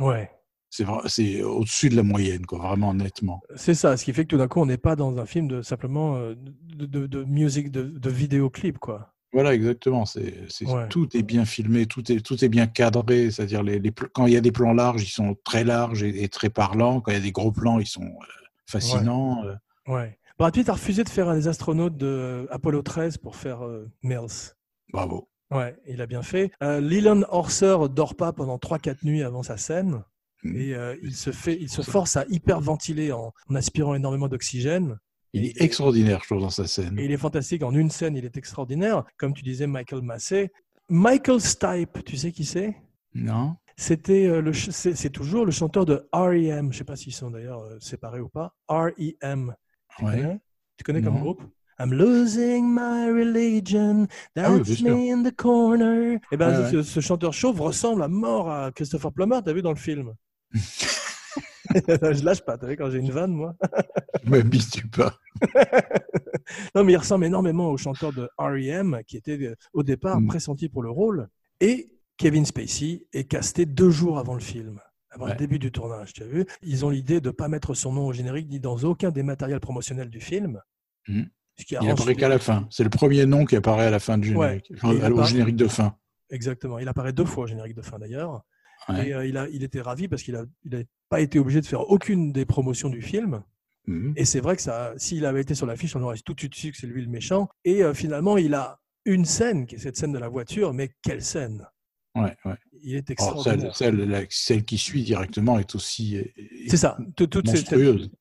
Ouais, C'est au-dessus de la moyenne, quoi, vraiment nettement. c'est ça, ce qui fait que tout d'un coup on n'est pas dans un film de simplement euh, de, de, de musique, de, de vidéoclip quoi. Voilà, exactement. C'est, Ouais. Tout est bien filmé, tout est, tout est bien cadré. C'est-à-dire, les, les pl- quand il y a des plans larges, ils sont très larges et, et très parlants. Quand il y a des gros plans, ils sont euh, fascinants. euh. Ouais. Brad Pitt a refusé de faire des astronautes de Apollo 13 pour faire euh, Mills. Bravo. Ouais, il a bien fait. Euh, Leland Orser dort pas pendant 3-4 nuits avant sa scène. Et euh, il se fait, il se force à hyperventiler en, en aspirant énormément d'oxygène. Il est extraordinaire, je trouve, dans sa scène. Et il est fantastique. En une scène, il est extraordinaire. Comme tu disais, Michael Massey. Michael Stipe, tu sais qui c'est? Non C'était euh, le, c'est toujours le chanteur de R.E.M. Je sais pas s'ils sont d'ailleurs euh, séparés ou pas. R.E.M. Tu Ouais. connais? Tu connais comme groupe? I'm losing my religion. Ah oui, That's sûr. me in the corner. Eh ben, Ouais, ce, ce chanteur chauve ressemble à mort à Christopher Plummer, t'as vu dans le film? je lâche pas, t'as vu quand j'ai une vanne, moi. Je m'habitue pas. non, mais il ressemble énormément au chanteur de R.E.M., qui était euh, au départ Mm. pressenti pour le rôle. Et Kevin Spacey est casté deux jours avant le film, avant le début du tournage, tu as vu. Ils ont l'idée de ne pas mettre son nom au générique ni dans aucun des matériels promotionnels du film. Mm. Ce qui Il apparaît qu'à la fin. C'est le premier nom qui apparaît à la fin du Ouais. générique. Enfin, au apparaît- générique de fin. Exactement. Il apparaît deux fois au générique de fin d'ailleurs. Ouais. Et euh, il, a, il était ravi parce qu'il n'a il pas été obligé de faire aucune des promotions du film. Mhm. Et c'est vrai que ça, s'il avait été sur l'affiche, on aurait tout de suite su que c'est lui le méchant. Et euh, finalement, il a une scène, qui est cette scène de la voiture, mais quelle scène Ouais, ouais. Il est celle, extraordinaire. celle, qui suit directement est aussi euh, C'est ça. Tout- Toutes ces,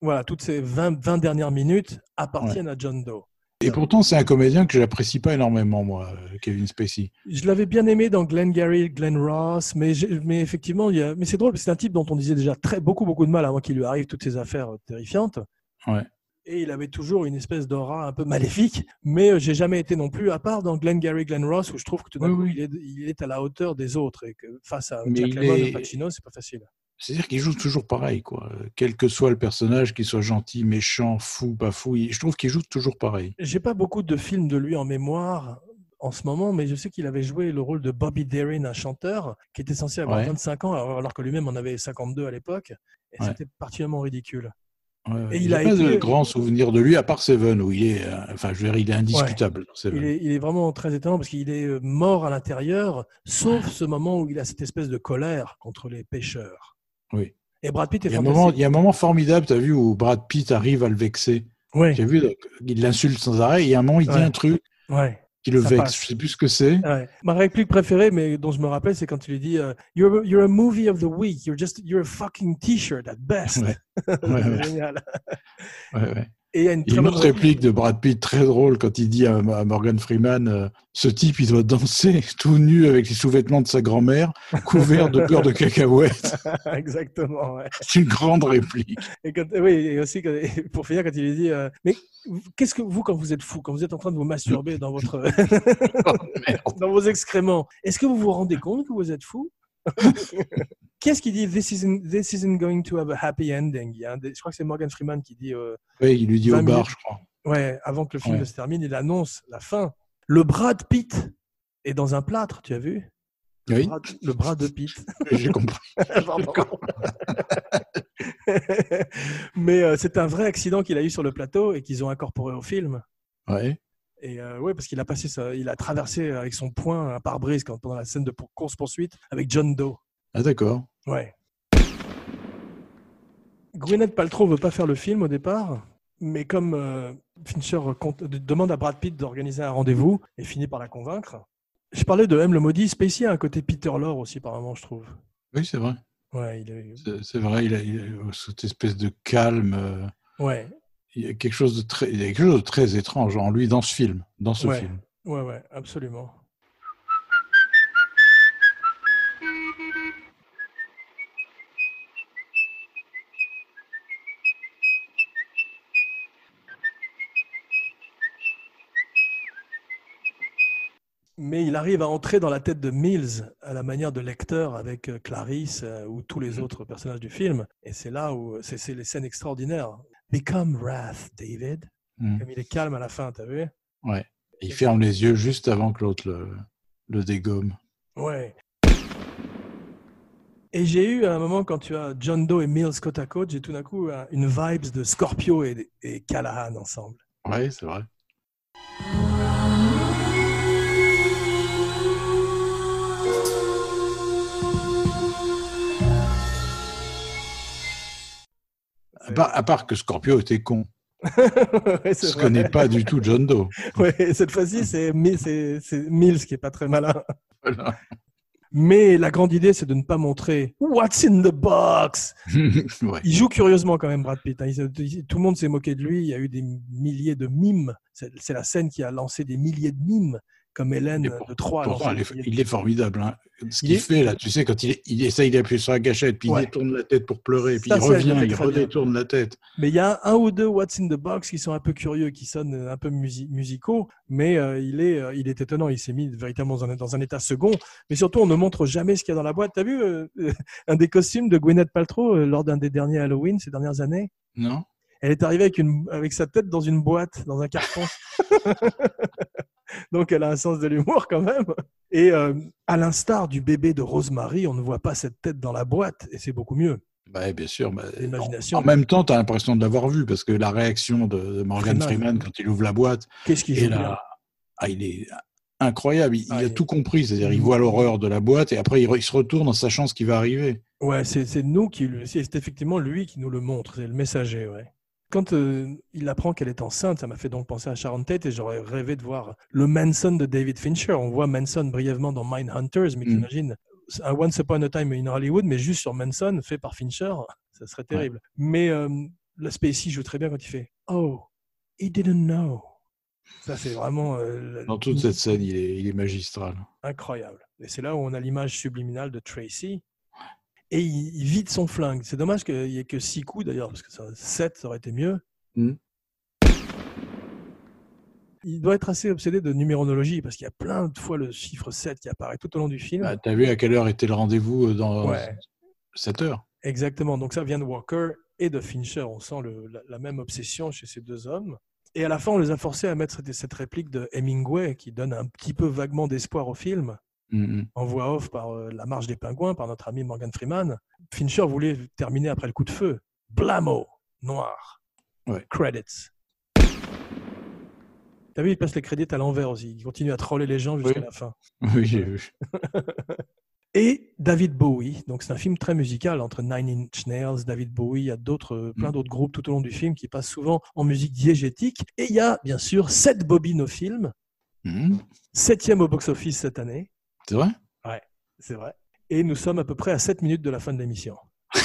voilà, toutes ces 20, 20 dernières minutes appartiennent à John Doe. Et pourtant, c'est un comédien que j'apprécie pas énormément, moi, Kevin Spacey. Je l'avais bien aimé dans Glenn Gary, Glenn Ross, mais, effectivement, il y a, mais c'est drôle, c'est un type dont on disait déjà très, beaucoup, beaucoup de mal avant qu'il lui arrive toutes ces affaires euh, terrifiantes. Ouais. Et il avait toujours une espèce d'aura un peu maléfique, mais euh, j'ai jamais été non plus, à part dans Glenn Gary, Glenn Ross, où je trouve que tout d'un Oui, coup, oui. il, est, il est à la hauteur des autres et que face à Mais Jack Lemmon est- Pacino, c'est pas facile. C'est-à-dire qu'il joue toujours pareil, quoi. Quel que soit le personnage, qu'il soit gentil, méchant, fou, pas fou, je trouve qu'il joue toujours pareil. J'ai pas beaucoup de films de lui en mémoire en ce moment, mais je sais qu'il avait joué le rôle de Bobby Darin, un chanteur qui était censé avoir Ouais. 25 ans, alors que lui-même en avait 52 à l'époque. Et Ouais. c'était particulièrement ridicule. Ouais. Et il a pas été- de grands souvenirs de lui, à part Seven, où il est, euh, enfin, je veux dire, il est indiscutable. Il est, il est vraiment très étonnant parce qu'il est euh, mort à l'intérieur, sauf ce moment où il a cette espèce de colère contre les pêcheurs. Oui. Et Brad Pitt est Il y, a un fantastique. moment, il y a un moment formidable, tu as vu, où Brad Pitt arrive à le vexer. Tu as vu, il l'insulte sans arrêt, il y a un moment, il dit un truc ouais. qui le vexe. passe. Je sais plus ce que c'est. Ouais. Ma réplique préférée, mais dont je me rappelle, c'est quand il lui dit euh, you're, you're a movie of the week. You're just you're a fucking t-shirt at best. Ouais, ouais. génial. Et il y a une très autre réplique de Brad Pitt très drôle quand il dit à, à Morgan Freeman euh, Ce type, il doit danser tout nu avec les sous-vêtements de sa grand-mère, couvert de beurre de cacahuète. Exactement. ouais. C'est une grande réplique. Et quand- oui, et aussi quand- et pour finir, quand il lui dit euh, mais qu'est-ce que vous quand vous êtes fou, quand vous êtes en train de vous masturber dans votre dans vos excréments, est-ce que vous vous rendez compte que vous êtes fou? Qu'est-ce qu'il dit This isn't this isn't going to have a happy ending. Il y a un des- je crois que c'est Morgan Freeman qui dit euh, Oui, il lui dit 20 au bar, minutes. je crois. ouais avant que le film Ouais. ne se termine, il annonce la fin. Le bras de Pitt est dans un plâtre, tu as vu? Oui, Bras Le bras de Pitt. j'ai compris. Mais euh, c'est un vrai accident qu'il a eu sur le plateau et qu'ils ont incorporé au film. Ouais. Et euh, ouais, parce qu'il a passé, ça, il a traversé avec son poing un pare-brise quand pendant la scène de pour- course-poursuite avec John Doe. Ah, d'accord. Ouais. Gwyneth Paltrow veut pas faire le film au départ, mais comme euh, Fincher compte- demande à Brad Pitt d'organiser un rendez-vous et finit par la convaincre. Je parlais de M le maudit, Spacey a un côté Peter Lorre aussi par moment, je trouve. Oui, c'est vrai. Ouais, il est... C'est c'est vrai, il a, il a cette espèce de calme. euh, ouais, il y a quelque chose de très, il y a quelque chose de très étrange en lui dans ce film, dans ce Ouais. film. ouais, ouais, absolument. Mais il arrive à entrer dans la tête de Mills à la manière de Lecter avec euh, Clarisse euh, ou tous les autres personnages du film. Et c'est là où c'est les scènes extraordinaires. Become Wrath, David. Mm. Comme il est calme à la fin, t'as vu? Ouais. Il ferme les yeux juste avant que l'autre le, le dégomme. Ouais. Et j'ai eu à un moment quand tu as John Doe et Mills côte à côte, j'ai tout d'un coup un- une vibes de Scorpio et, et Callahan ensemble. Ouais, c'est vrai. Part, à part que Scorpio était con. Ouais, Je vrai. connais pas du tout John Doe. Ouais, cette fois-ci, c'est Mi- c'est- c'est Mills qui est pas très malin. Voilà. Mais la grande idée, c'est de ne pas montrer What's in the box? Ouais. Il joue curieusement quand même, Brad Pitt. hein. Il- tout le monde s'est moqué de lui. Il y a eu des milliers de mimes. C'est la scène qui a lancé des milliers de mimes, comme Hélène pour- de Troyes. a Pourtant, lancé il des est, il formidable. hein. Ce Il qu'il fait là, tu sais, quand il, il essaye d'appuyer sur la gâchette, puis Ouais. il détourne la tête pour pleurer, puis Ça, il ça, il revient, il bien. redétourne la tête. Mais il y a un ou deux What's in the Box qui sont un peu curieux, qui sonnent un peu musi- musicaux, mais euh, il, est, euh, il est étonnant. Il s'est mis véritablement dans un, dans un état second. Mais surtout, on ne montre jamais ce qu'il y a dans la boîte. T'as vu euh, un des costumes de Gwyneth Paltrow euh, lors d'un des derniers Halloween ces dernières années? Non Elle est arrivée avec, une, avec sa tête dans une boîte, dans un carton. Donc elle a un sens de l'humour quand même. Et euh, à l'instar du bébé de Rosemary, on ne voit pas cette tête dans la boîte et c'est beaucoup mieux. bah, Bien sûr. bah. En même temps, tu as l'impression de l'avoir vu, parce que la réaction de, Morgan Freeman. Quand il ouvre la boîte, Qu'est-ce qu'il bien là, ah, il est incroyable. Il, Ah, il a il- tout compris. C'est-à-dire, il voit l'horreur de la boîte, et après, il, se retourne en sachant ce qui va arriver. Ouais, c'est nous qui, c'est effectivement lui qui nous le montre, c'est le messager, ouais. Quand euh, il apprend qu'elle est enceinte, ça m'a fait donc penser à Sharon Tate et j'aurais rêvé de voir le Manson de David Fincher. On voit Manson brièvement dans Mindhunters, mais Mm. t'imagines un Once Upon a Time in Hollywood, mais juste sur Manson, fait par Fincher, ça serait terrible. Mais euh, le Spacey joue très bien quand il fait Oh, he didn't know. Ça, c'est vraiment euh, Dans toute cette scène, il est, il est magistral. incroyable. Et c'est là où on a l'image subliminale de Tracy. Et il, il vide son flingue. C'est dommage qu'il n'y ait que 6 coups d'ailleurs, parce que ça, 7, ça aurait été mieux. Mm. Il doit être assez obsédé de numérologie, parce qu'il y a plein de fois le chiffre 7 qui apparaît tout au long du film. Bah, tu as vu à quelle heure était le rendez-vous euh, dans Ouais. 7 heures? Exactement. Donc ça vient de Walker et de Fincher. On sent le- la, la même obsession chez ces deux hommes. Et à la fin, on les a forcés à mettre cette, cette réplique de Hemingway qui donne un petit peu vaguement d'espoir au film. Mm, mm. en voix off par euh, La Marche des Pingouins, par notre ami Morgan Freeman. Fincher voulait terminer après le coup de feu. Blamo, noir. Ouais. Credits. T'as vu, il passe les crédits à l'envers aussi. Il continue à troller les gens jusqu'à Oui. la fin. Oui, j'ai vu. Et David Bowie. Donc c'est un film très musical entre Nine Inch Nails, David Bowie. Il y a d'autres, euh, plein Mm. d'autres groupes tout au long du film qui passent souvent en musique diégétique. Et il y a bien sûr sept bobines au film. Septième au box-office cette année. C'est vrai? C'est vrai. Et nous sommes à peu près à 7 minutes de la fin de l'émission.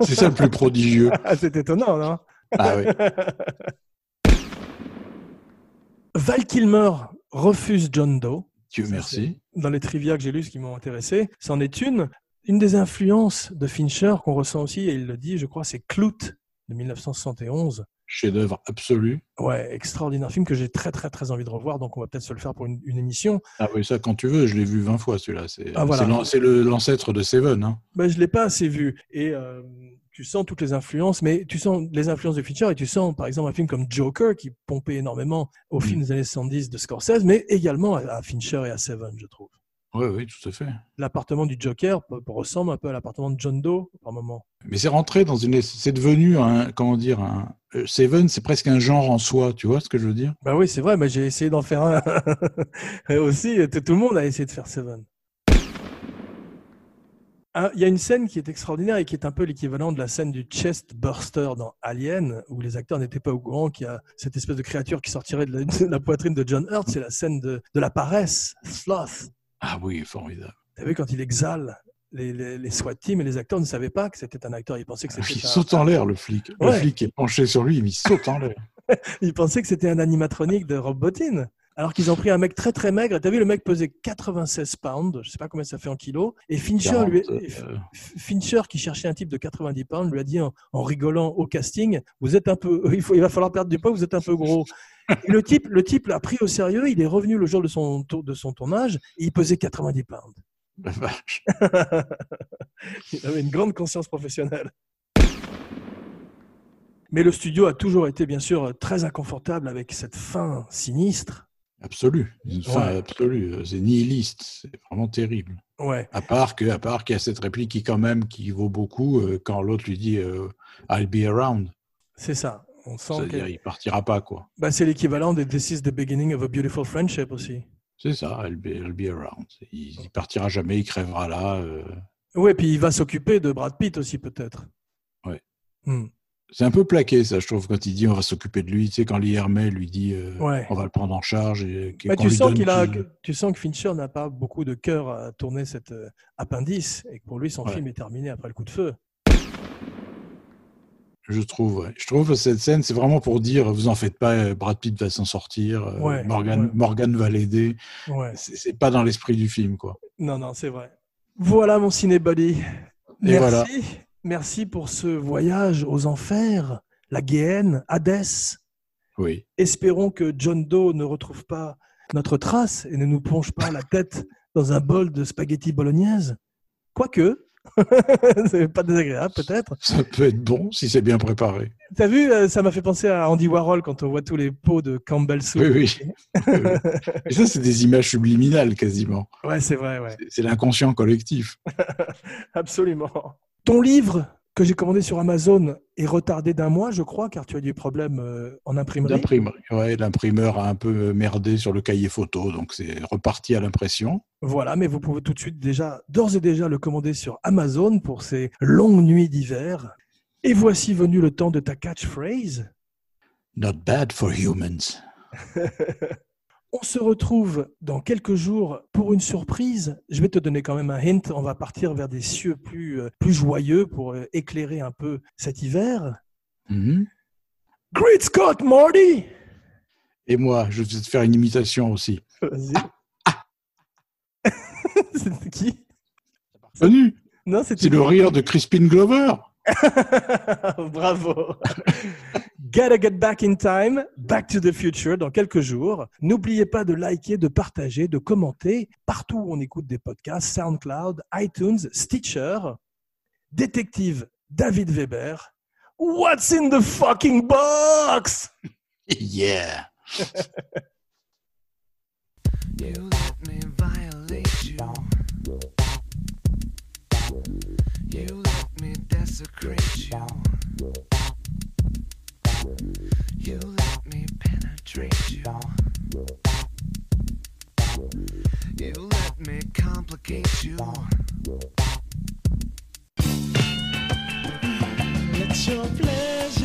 C'est ça le plus prodigieux. Ah, c'est étonnant, non? Ah oui. Val Kilmer refuse John Doe. Dieu merci. Dans les trivia que j'ai lus, ce qui m'ont intéressé, c'en est une. Une des influences de Fincher qu'on ressent aussi, et il le dit, je crois, c'est Clout de 1971. Chef-d'œuvre absolu. Ouais, extraordinaire film que j'ai très très très envie de revoir, donc on va peut-être se le faire pour une, une émission. Ah oui, ça, quand tu veux, je l'ai vu 20 fois celui-là. C'est Ah, voilà. l'ancêtre de Seven. Hein. Ben, je l'ai pas assez vu. Et euh, tu sens toutes les influences, mais tu sens les influences de Fincher et tu sens, par exemple, un film comme Joker qui pompait énormément au film des années 70 de Scorsese, mais également à, à Fincher et à Seven, je trouve. Oui, oui, tout à fait. L'appartement du Joker ressemble un peu à l'appartement de John Doe par moment. Mais c'est rentré dans une. C'est devenu un. Comment dire un, euh, Seven, c'est presque un genre en soi. Tu vois ce que je veux dire? Bah oui, c'est vrai, mais j'ai essayé d'en faire un Et aussi. Tout tout le monde a essayé de faire Seven. Ah, Il y a une scène qui est extraordinaire et qui est un peu l'équivalent de la scène du chest burster dans Alien, où les acteurs n'étaient pas au courant qu'il y a cette espèce de créature qui sortirait de la, de la poitrine de John Hurt. C'est la scène de, de la paresse, Sloth. Ah oui, formidable. T'as vu quand il exhale les, les, les SWAT teams et les acteurs ne savaient pas que c'était un acteur. Ils pensaient que Il c'était un, saute en l'air, le flic. Le flic est penché sur lui, mais il saute en l'air. ils pensaient que c'était un animatronique de Rob Bottin. Alors qu'ils ont pris un mec très très maigre. T'as vu, le mec pesait 96 pounds, je sais pas combien ça fait en kilos. Et Fincher, 40, lui, euh, Fincher, qui cherchait un type de 90 pounds, lui a dit en, en rigolant au casting, vous êtes un peu, il, faut, il va falloir perdre du poids, vous êtes un peu gros. Et le type, le type l'a pris au sérieux. Il est revenu le jour de son de son tournage et il pesait 90 pounds. la vache. Il avait une grande conscience professionnelle. Mais le studio a toujours été, bien sûr, très inconfortable avec cette fin sinistre. Absolu. Une fin Ouais. absolue. C'est nihiliste. C'est vraiment terrible. Ouais. À part que, à part qu'il y a cette réplique qui quand même qui vaut beaucoup euh, quand l'autre lui dit euh, I'll be around. C'est ça. On sent C'est-à-dire que il partira pas quoi. bah, c'est l'équivalent de This is the beginning of a beautiful friendship aussi. C'est ça. I'll be, I'll be around. Il, il partira jamais. Il crèvera là. euh. Ouais, puis il va s'occuper de Brad Pitt aussi peut-être. Ouais. Hmm. C'est un peu plaqué ça, je trouve, quand il dit on va s'occuper de lui. Tu sais, quand l'IRME lui dit euh, Ouais. on va le prendre en charge. Et, Bah, tu sens qu'il a, tu sens que Fincher n'a pas beaucoup de cœur à tourner cet euh, appendice et que pour lui son Ouais. film est terminé après le coup de feu. Je trouve, ouais. Je trouve que cette scène, c'est vraiment pour dire, vous en faites pas, euh, Brad Pitt va s'en sortir, euh, Morgan. Morgan va l'aider. C'est pas dans l'esprit du film, quoi. Non, non, c'est vrai. Voilà mon cinébody. Et Merci. voilà. Merci pour ce voyage aux enfers, la Guéhenne, Hadès. Oui. Espérons que John Doe ne retrouve pas notre trace et ne nous plonge pas la tête dans un bol de spaghetti bolognaise. Quoique, c'est pas désagréable peut-être. Ça peut être bon si c'est bien préparé. T'as vu, euh, ça m'a fait penser à Andy Warhol quand on voit tous les pots de Campbell soup. Oui, oui. Et ça, c'est des images subliminales quasiment. Ouais, c'est vrai, ouais. C'est l'inconscient collectif. Absolument. Ton livre que j'ai commandé sur Amazon est retardé d'un mois, je crois, car tu as eu des problèmes euh, en imprimerie. Ouais, l'imprimeur a un peu merdé sur le cahier photo, donc c'est reparti à l'impression. Voilà, mais vous pouvez tout de suite déjà, d'ores et déjà, le commander sur Amazon pour ces longues nuits d'hiver. Et voici venu le temps de ta catchphrase. Not bad for humans. On se retrouve dans quelques jours pour une surprise. Je vais te donner quand même un hint. On va partir vers des cieux plus, euh, plus joyeux pour euh, éclairer un peu cet hiver. Mhm. Great Scott, Marty! Et moi, je vais te faire une imitation aussi. Vas-y. C'était qui? Connu Non, c'était C'est le rire de Crispin Glover. Bravo. Gotta get back in time, back to the future dans quelques jours. N'oubliez pas de liker, de partager, de commenter partout où on écoute des podcasts, SoundCloud, iTunes, Stitcher. Détective David Weber. What's in the fucking box? Yeah. You let me violate you. You let me desecrate you. You let me penetrate you. You let me complicate you. Let your pleasure